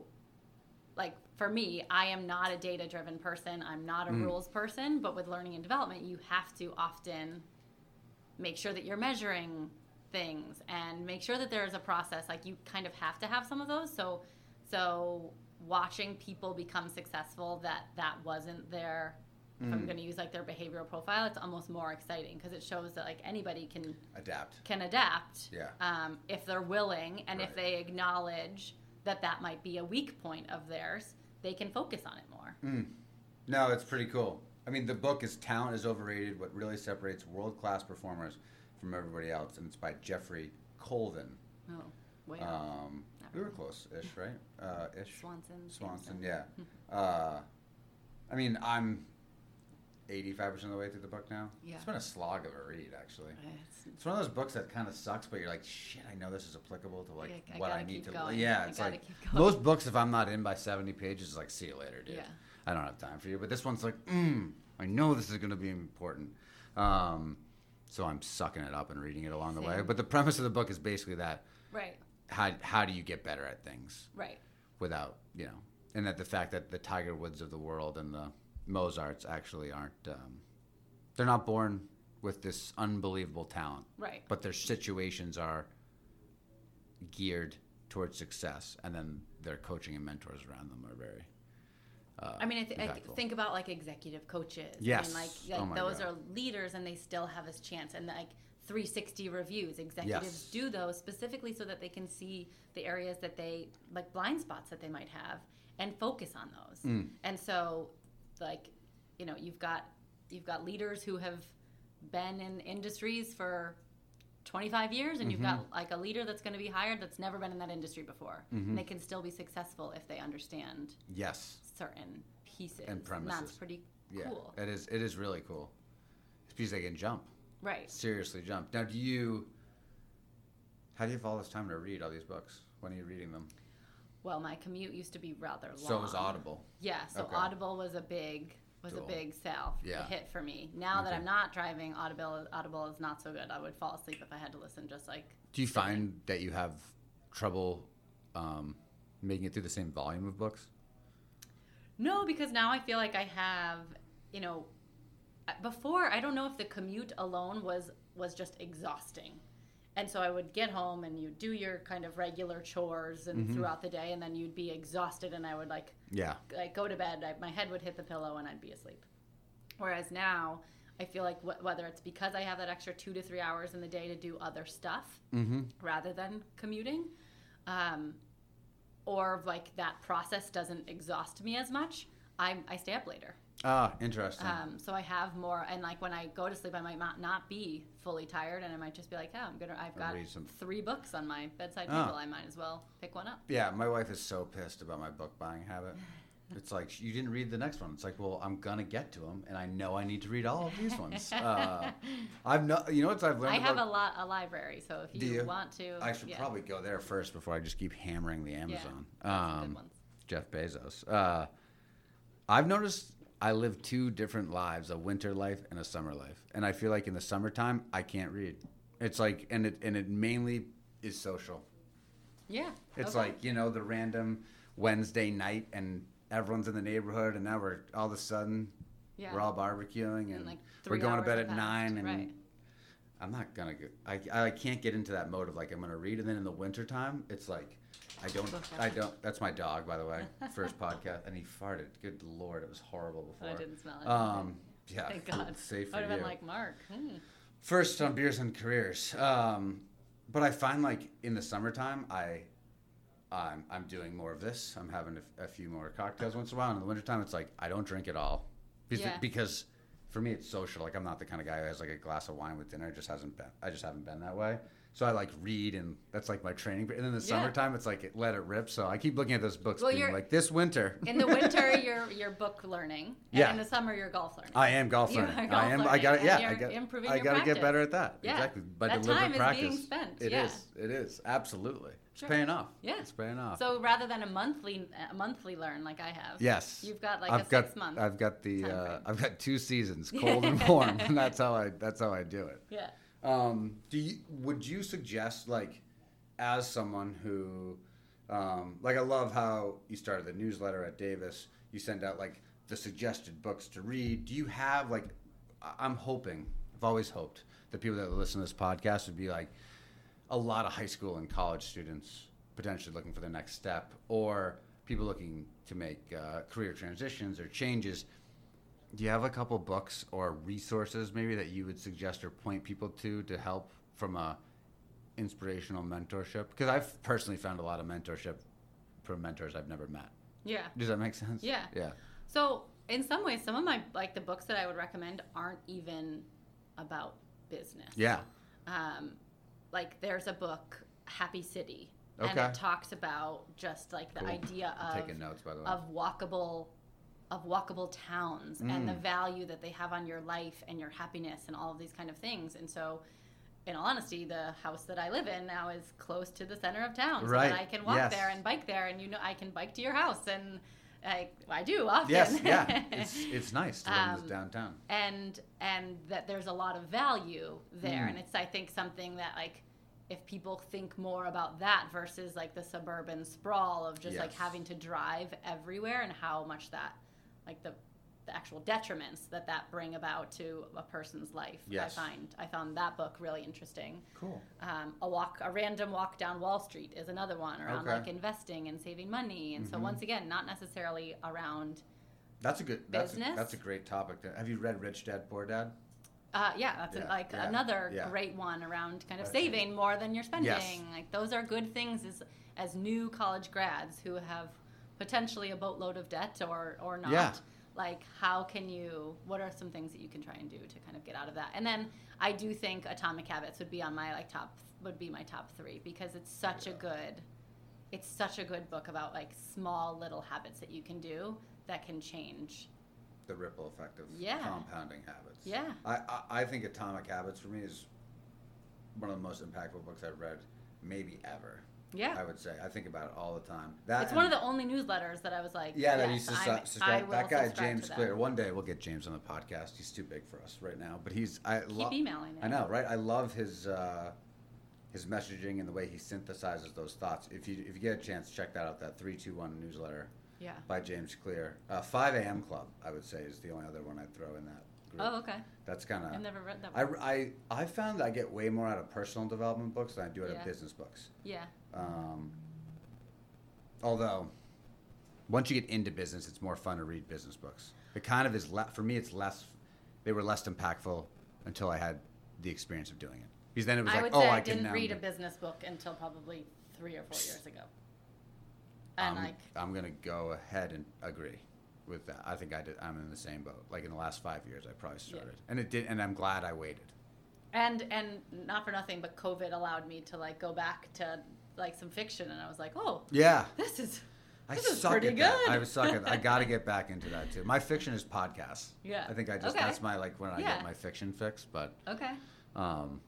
like for me, I am not a data driven person. I'm not a Mm. rules person, but with learning and development, you have to often make sure that you're measuring things and make sure that there's a process like you kind of have to have some of those so so watching people become successful that that wasn't their if i'm Mm. going to use like their behavioral profile it's almost more exciting because it shows that like anybody can Adapt. can adapt Yeah. um, if they're willing and if they acknowledge that that might be a weak point of theirs they can focus on it more Mm. No, it's pretty cool. I mean, the book is Talent is Overrated What Really Separates World Class Performers from Everybody Else, and it's by Jeffrey Colvin. oh wait Um, Not we were really. close ish, right? Uh, ish. swanson Swanson, Sampson. yeah. Uh, I mean, I'm 85% of the way through the book now. Yeah. It's been a slog of a read, actually. It's- It's one of those books that kind of sucks, but you're like, shit, I know this is applicable to like Yeah, I what I need to. going. Yeah, I like most books. If I'm not in by 70 pages, it's like, see you later, dude. Yeah. I don't have time for you. But this one's like, mm, I know this is going to be important. Um, so I'm sucking it up and reading it along the way. Same. But the premise of the book is basically that right how how do you get better at things? right without you know, and that the fact that the Tiger Woods of the world and the Mozarts actually aren't, um, they're not born with this unbelievable talent, Right. but their situations are geared towards success, and then their coaching and mentors around them are very. Uh, I mean, I, th- I th- think about like executive coaches. Yes. I mean, Oh like, like my those God. are leaders and they still have this chance. And like 360 reviews, executives Yes. do those specifically so that they can see the areas that they, like blind spots that they might have and focus on those. Mm. And so, like, you know, you've got, you've got leaders who have been in industries for 25 years and you've got Mm-hmm. like a leader that's going to be hired that's never been in that industry before. Mm-hmm. And they can still be successful if they understand yes, certain pieces. And premises that's premises. pretty yeah, cool. it is. It is really cool. It's because they can jump. Right. Seriously, jump. Now, do you? How do you have all this time to read all these books? When are you reading them? Well, my commute used to be rather long. So it was Audible. Yeah, so Okay. Audible was a big was Tool. a big sell Yeah. hit for me. Now that I'm not driving, Audible Audible is not so good. I would fall asleep if I had to listen just like Do you find that you have trouble um, making it through the same volume of books? No, because now I feel like I have, you know, before I don't know if the commute alone was was just exhausting. And so I would get home and you'd do your kind of regular chores and Mm-hmm. throughout the day and then you'd be exhausted and I would like Yeah. like go to bed, I, my head would hit the pillow and I'd be asleep. Whereas now, I feel like wh- whether it's because I have that extra two to three hours in the day to do other stuff Mm-hmm. rather than commuting, um, or like that process doesn't exhaust me as much, I, I stay up later. Ah, interesting. Um, so I have more, and like when I go to sleep, I might not, not be fully tired, and I might just be like, oh, I'm gonna, I've I'll got read some- three books on my bedside Oh. table. I might as well pick one up. yeah, my wife is so pissed about my book buying habit. It's like you didn't read the next one. It's like, well, I'm gonna get to them, and I know I need to read all of these ones. Uh, I've no, you know what I've learned. I have a lot, a library, so if you, you? want to, I should yeah. probably go there first before I just keep hammering the Amazon. Some Um, good ones. Jeff Bezos. Uh, I've noticed I live two different lives: a winter life and a summer life. And I feel like in the summertime, I can't read. It's like, and it and it mainly is social. Yeah. It's okay. like you know the random Wednesday night, and everyone's in the neighborhood, and now we're all of a sudden yeah. we're all barbecuing, and like, we're going to bed at nine, and right. I'm not gonna. Go, I I can't get into that mode of like I'm gonna read, and then in the wintertime, it's like I don't. I don't. That's my dog, by the way. First podcast, and he farted. Good lord, it was horrible before. I didn't smell it. Um, yeah, Thank God. safe I for would have been like, Mark. hmm. First on beers and careers. Um, but I find like in the summertime, I. I'm, I'm doing more of this. I'm having a, a few more cocktails once in a while. And in the wintertime, it's like I don't drink at all. Because, Yeah. because for me, it's social. Like I'm not the kind of guy who has like a glass of wine with dinner. It just hasn't been. I just haven't been that way. So I like read, and that's like my training. And in the Yeah. summertime, it's like let it rip. So I keep looking at those books, Well, being you're- like this winter. In the winter, you're you're book learning. And Yeah. in the summer, you're golf learning. I am golf learning. golf I am. I got. and Yeah, you're I got. improving I got to get better at that. Yeah. Exactly. By That deliberate time is practice. being spent, It yeah. is. It is. Absolutely. It's Sure. paying off. Yeah. It's paying off. So rather than a monthly a monthly learn like I have, yes. you've got like I've a got. six month. I've got the. Uh. I've got two seasons, cold and warm, and that's how I. That's how I do it. yeah. Um, do you, would you suggest like, as someone who, um, like I love how you started the newsletter at Davis. You send out like the suggested books to read. Do you have like, I'm hoping, I've always hoped that people that listen to this podcast would be like, a lot of high school and college students potentially looking for the next step, or people looking to make uh, career transitions or changes. Do you have a couple books or resources maybe that you would suggest or point people to to help from a inspirational mentorship? Because I've personally found a lot of mentorship from mentors I've never met. Yeah. Does that make sense? Yeah. Yeah. So in some ways, some of my like the books that I would recommend aren't even about business. Yeah. Um, like there's a book, Happy City, and it talks about just like the Cool. idea of taking notes by the way. of walkable of walkable towns and the Mm. value that they have on your life and your happiness and all of these kind of things. And so in all honesty, the house that I live in now is close to the center of town. So Right. that I can walk Yes. there and bike there and you know I can bike to your house and I, I do often. yes. Yeah. It's it's nice to live Um, downtown. and and that there's a lot of value there Mm. and it's i think something that like if people think more about that versus like the suburban sprawl of just like having to drive everywhere and how much that like the the actual detriments that that bring about to a person's life. Yes. I find I found that book really interesting. Cool. Um, a walk, a random walk down Wall Street is another one around Okay. like investing and saving money. And so Mhm. once again, not necessarily around. That's a good. That's a, Business? that's a great topic. Have you read Rich Dad Poor Dad? Uh, yeah, that's a- like yeah, another yeah. great one around kind of That's saving more than you're spending. Yes. Like those are good things as as new college grads who have potentially a boatload of debt or or not. Yeah. Like how can you? What are some things that you can try and do to kind of get out of that? And then I do think Atomic Habits would be on my like top would be my top three because it's such a good. It's such a good book about like small little habits that you can do that can change. The ripple effect of Yeah. compounding habits. Yeah. I, I I think Atomic Habits for me is one of the most impactful books I've read, maybe ever. Yeah. I would say I think about it all the time. That It's one of the only newsletters that I was like, Yeah, that yes, used to su- subscribe. That guy subscribe James. Clear. One day we'll get James on the podcast. He's too big for us right now, but he's I Keep love. emailing. I know, right? I love his uh, his messaging and the way he synthesizes those thoughts. If you if you get a chance, check that out. That three two one newsletter Yeah. by James Clear. Uh, Five a.m. Club, I would say, is the only other one I'd throw in that group. Oh, okay. That's kind of. I've never read that I, one. I, I I found I get way more out of personal development books than I do out Yeah. of business books. yeah. Um, although, once you get into business, it's more fun to read business books. It kind of is le- for me. It's less. They were less impactful until I had the experience of doing it. Because then it was I like, oh, I, I didn't read a business book until probably three or four years ago. And I'm, like, I'm gonna go ahead and agree with that. I think I did. I'm in the same boat. Like in the last five years, I probably Yeah. started, and it did. And I'm glad I waited. and and not for nothing, but COVID allowed me to like go back to like some fiction, and I was like, oh, Yeah. this is I This is suck pretty at that. good. I suck at. I got to get back into that too. My fiction is podcasts. Yeah. I think I just Okay. that's my like when I Yeah. get my fiction fix. But okay. um,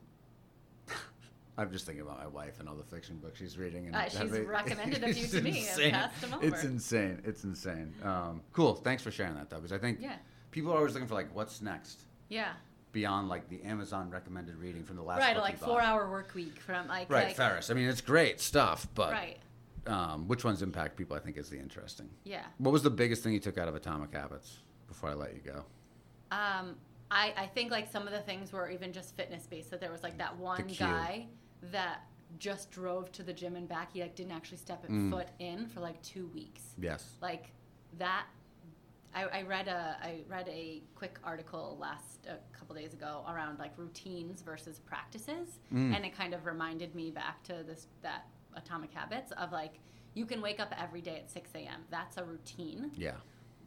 I'm just thinking about my wife and all the fiction books she's reading. And Uh, she's recommended a few to me. Insane. passed them It's insane. It's insane. Um, cool. Thanks for sharing that though, because I think Yeah. people are always looking for like what's next Yeah. beyond like the Amazon recommended reading from the last right. Like four hour work week from like Right, like, Ferriss. I mean, it's great stuff, but Right. um, which ones impact people? I think is the interesting. Yeah. What was the biggest thing you took out of Atomic Habits before I let you go? Um, I, I think like some of the things were even just fitness based. That there was like that one guy that just drove to the gym and back. He like didn't actually step a Mm. foot in for like two weeks. Yes. Like that. I, I read a I read a quick article last a couple days ago around like routines versus practices, Mm. and it kind of reminded me back to this that atomic habits of like you can wake up every day at six a.m. That's a routine Yeah.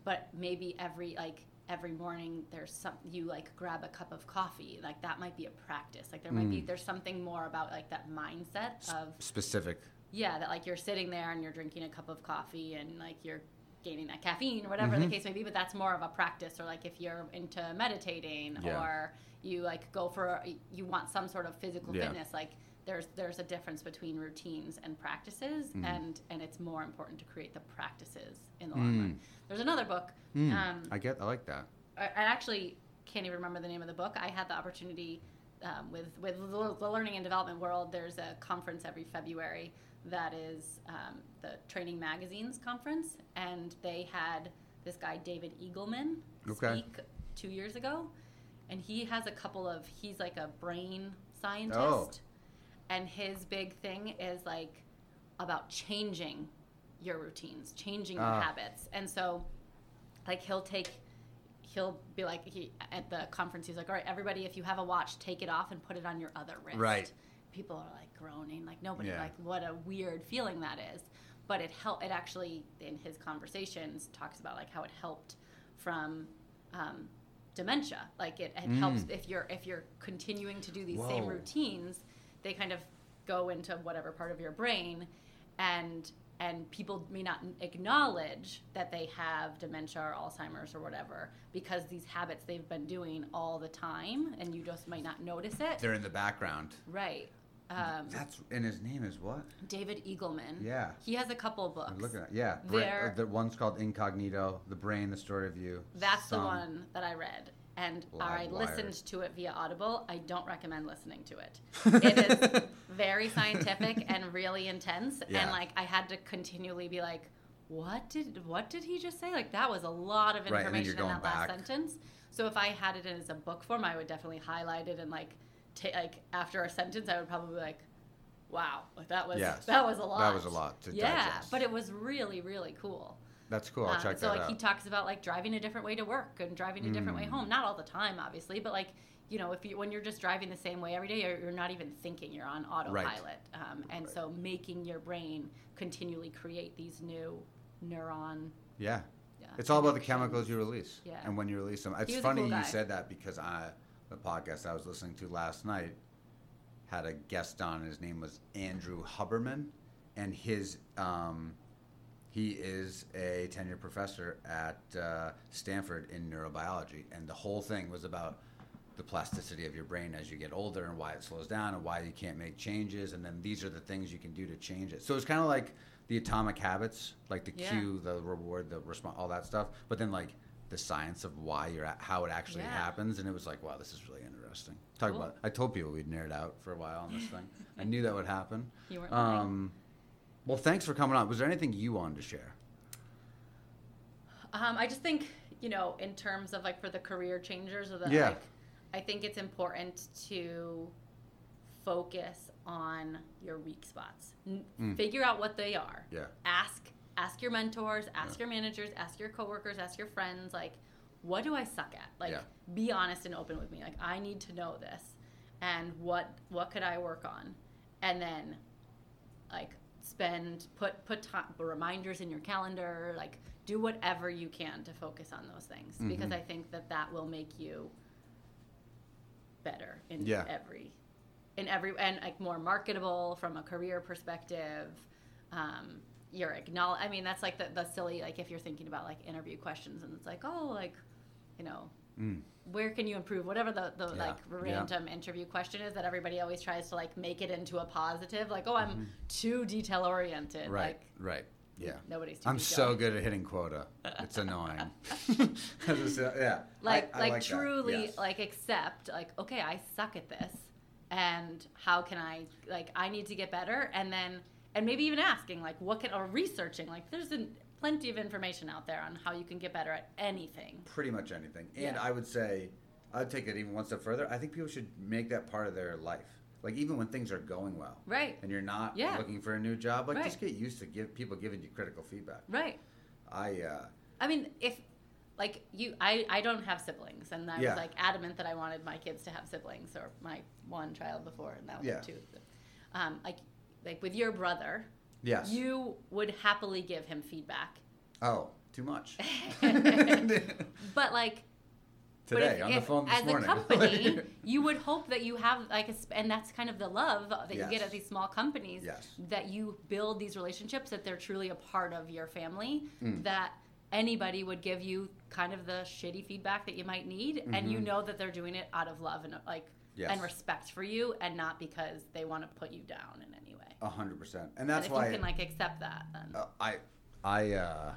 but maybe every like every morning there's some you like grab a cup of coffee like that might be a practice like there might be Mm. there's something more about like that mindset of Specific. yeah that like you're sitting there and you're drinking a cup of coffee and like you're gaining that caffeine or whatever Mhm. the case may be but that's more of a practice or like if you're into meditating Yeah. or you like go for you want some sort of physical Yeah. fitness like there's there's a difference between routines and practices Mhm. and and it's more important to create the practices in the long Mm. run there's another book Mm. um, I get. I like that. I, I actually can't even remember the name of the book. I had the opportunity um, with with the the learning and development world. There's a conference every February that is um, the Training Magazines conference, and they had this guy David Eagleman Okay. speak two years ago, and he has a couple of. He's like a brain scientist, Oh. And his big thing is like about changing your routines, changing your Ah. habits, and so like he'll take he'll be like he at the conference he's like all right everybody if you have a watch take it off and put it on your other wrist Right. people are like groaning like nobody Yeah. like what a weird feeling that is but it help it actually in his conversations talks about like how it helped from um, dementia like it, it helps Mm. if you're if you're continuing to do these same routines they kind of go into whatever part of your brain and and people may not acknowledge that they have dementia or alzheimer's or whatever because these habits they've been doing all the time and you just might not notice it They're in the background. right um, That's and his name is what? david eagleman Yeah. he has a couple of books I'm looking at yeah. Bra- the one's called Incognito, The Brain, The Story of You. that's the one that i read and i listened to it via audible i don't recommend listening to it it is very scientific and really intense Yeah. and like i had to continually be like what did what did he just say? Like that was a lot of Right, information you're in that going last sentence. So if I had it as a book form, I would definitely highlight it and like ta- like after a sentence, I would probably be like, "Wow, like that was Yes. that was a lot." That was a lot to yeah, digest. but it was really really cool. That's cool. I'll Um, check so that like he talks about like driving a different way to work and driving a different way Mm. home. Not all the time, obviously, but like you know, if you when you're just driving the same way every day, you're, you're not even thinking. You're on autopilot, um, and Right. so making your brain continually create these new neuron. yeah. Yeah, It's all about the chemicals you release Yeah. and when you release them. It's funny cool you said that because I, the podcast I was listening to last night had a guest on. His name was Andrew Huberman, and his um, he is a tenured professor at uh, Stanford in neurobiology, and the whole thing was about the plasticity of your brain as you get older and why it slows down and why you can't make changes, and then these are the things you can do to change it. So it's kind of like the atomic habits, like the Yeah. cue, the reward, the response, all that stuff. But then like the science of why you're at, how it actually Yeah. happens, and it was like, wow, this is really interesting. Talk Cool. about. I told people we'd nerd out for a while on this thing. I knew that would happen. You weren't lying. Well, thanks for coming on. Was there anything you wanted to share? Um, I just think, you know, in terms of like for the career changers or the Yeah. like, I think it's important to focus on your weak spots. N- Mm. Figure out what they are. Yeah. Ask ask your mentors, ask Yeah. your managers, ask your coworkers, ask your friends like what do I suck at? Like Yeah. be honest and open with me. Like I need to know this and what what could I work on? And then like spend put put time, reminders in your calendar like do whatever you can to focus on those things because Mhm. i think that that will make you better in Yeah. every in every and like more marketable from a career perspective um you're acknowledge i mean that's like the, the silly like if you're thinking about like interview questions and it's like oh like you know Mm. where can you improve whatever the, the Yeah, like yeah. random interview question is that everybody always tries to like make it into a positive like oh i'm too detail oriented Mm-hmm. Right. like right. Yeah. nobody's too I'm so good at hitting quota. It's annoying. It's, uh, yeah. like I- I like, that. truly Yes. like accept like okay i suck at this and how can i like i need to get better and then and maybe even asking like what can or researching like there's an, plenty of information out there on how you can get better at anything pretty much anything. And Yeah. I would say, I'd take it even one step further. I think people should make that part of their life. Like even when things are going well, right and you're not Yeah. looking for a new job, like Right. just get used to give people giving you critical feedback. right I uh, I mean, if like you, I I don't have siblings, and I Yeah. was like adamant that I wanted my kids to have siblings, or my one child before, and now Yeah. two. Um, like like with your brother, yes. you would happily give him feedback, oh, too much. but like. Today if, on the phone this as morning. a company, you would hope that you have like, a, sp- and that's kind of the love that you get at these small companies. Yes. That you build these relationships, that they're truly a part of your family. Mm. That anybody would give you kind of the shitty feedback that you might need, and you Mhm. know that they're doing it out of love and like Yes. and respect for you, and not because they want to put you down in way. A hundred percent, and that's and if why you can like accept that, then. Uh, I, I, uh,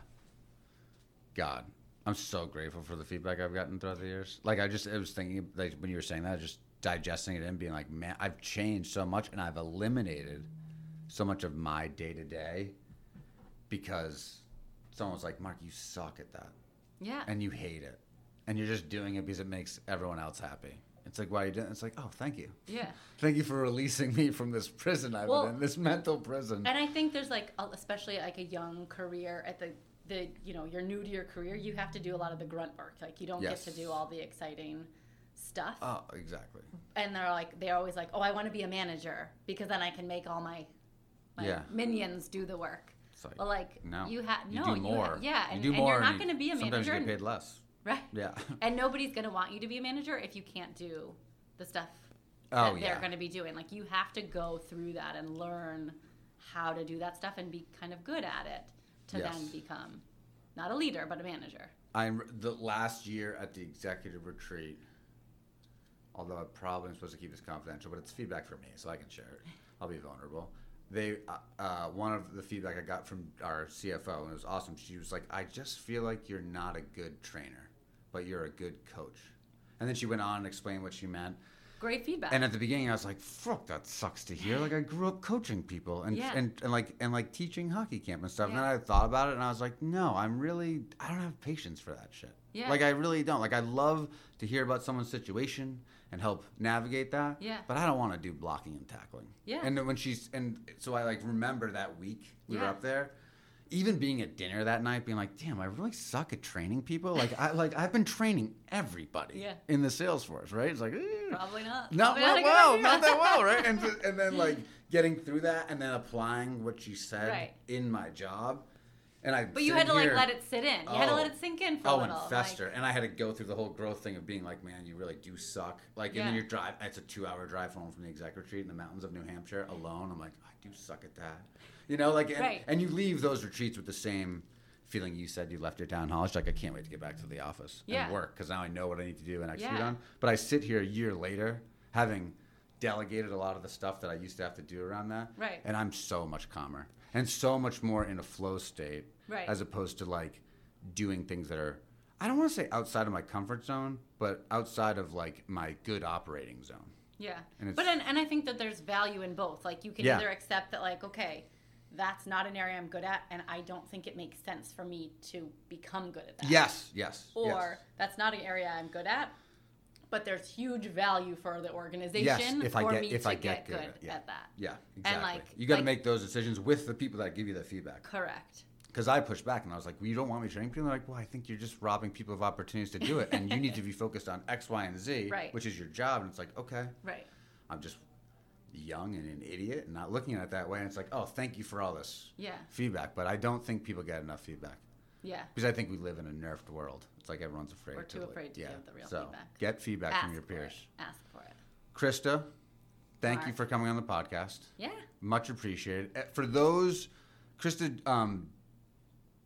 God, I'm so grateful for the feedback I've gotten throughout the years. Like I just, I was thinking, like when you were saying that, just digesting it and being like, man, I've changed so much, and I've eliminated so much of my day to day because someone was like, Mark, you suck at that, yeah, and you hate it, and you're just doing it because it makes everyone else happy. It's like, why are you doing? it? It's like, oh, thank you. yeah. Thank you for releasing me from this prison I've Well, been in, this mental prison. And I think there's like, especially like a young career at the the you know you're new to your career, you have to do a lot of the grunt work. Like you don't Yes. get to do all the exciting stuff. Oh, exactly. and they're like, they're always like, oh, I want to be a manager because then I can make all my my Yeah. minions do the work. Like, Well, like no, you have you no, do you more. ha- yeah, and, you do and more. you're not going to be a manager. Sometimes you get paid less. Right? Yeah. And nobody's going to want you to be a manager if you can't do the stuff Oh, that yeah. they're going to be doing. Like you have to go through that and learn how to do that stuff and be kind of good at it to Yes. then become not a leader but a manager. I'm the last year at the executive retreat. Although I'm probably supposed to keep this confidential, but it's feedback from me, so I can share it. I'll be vulnerable. They, uh, uh, one of the feedback I got from our CFO, and it was awesome. She was like, "I just feel like you're not a good trainer, but you're a good coach." And then she went on and explained what she meant. great feedback. And at the beginning, I was like, "Fuck, that sucks to hear." Like I grew up coaching people and Yeah. and, and like and like teaching hockey camp and stuff. And then I thought about it, and I was like, "No, I'm really I don't have patience for that shit. Yeah. Like I really don't. Like I love to hear about someone's situation and help navigate that. Yeah. But I don't want to do blocking and tackling. Yeah. And when she's and so I like remember that week we were up there. Even being at dinner that night, being like, "Damn, I really suck at training people." Like, I like I've been training everybody Yeah. in the sales force, right? It's like, eh, Probably not. not Probably that a good well, not that well, right? And and then like getting through that, and then applying what you said Right. in my job, and I. But you had to like let it sit in. You had to Oh. let it sink in for a Oh, and fester, and I had to go through the whole growth thing of being like, man, you really do suck. Like, and then Yeah. you're drive. It's a two-hour drive home from the exec retreat in the mountains of New Hampshire alone. I'm like, I do suck at that. You know, like, and, Right. and you leave those retreats with the same feeling you said you left your town hall. It's like I can't wait to get back to the office Yeah. and work because now I know what I need to do and execute Yeah. on. But I sit here a year later, having delegated a lot of the stuff that I used to have to do around that, Right. and I'm so much calmer and so much more in a flow state, Right. as opposed to like doing things that are I don't want to say outside of my comfort zone, but outside of like my good operating zone. Yeah. And it's- but and, and I think that there's value in both. Like you can Yeah. either accept that like, okay, that's not an area I'm good at and I don't think it makes sense for me to become good at that. Yes, yes. Or yes. that's not an area I'm good at, but there's huge value for the organization Yes, if I for get- me if to I get good good at- yeah. at that. Yeah, exactly. And like- you got to like- make those decisions with the people that give you that feedback. Correct. Because I pushed back and I was like, well, you don't want me training people? They're like, well, I think you're just robbing people of opportunities to do it. And you need to be focused on X, Y, and Z, Right. which is your job. And it's like, okay, Right. I'm just young and an idiot and not looking at it that way. And it's like, oh, thank you for all this Yeah. feedback. But I don't think people get enough feedback Yeah. because I think we live in a nerfed world. It's like everyone's afraid We're to too afraid to yeah. give the real so feedback. get feedback Ask from your peers. it. Ask for it. Krysta, thank you for coming on the podcast. Yeah. Much appreciated. Uh, For those, Krysta um,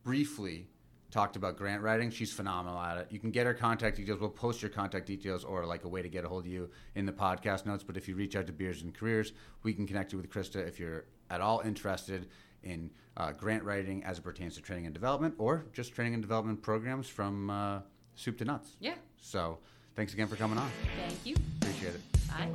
briefly talked about grant writing. She's phenomenal at it. You can get her contact details. We'll post your contact details or like a way to get a hold of you in the podcast notes. But if you reach out to Beers and Careers, we can connect you with Krysta if you're at all interested in uh, grant writing as it pertains to training and development or just training and development programs from uh, soup to nuts. Yeah. So thanks again for coming on. Thank you. Appreciate it. Bye.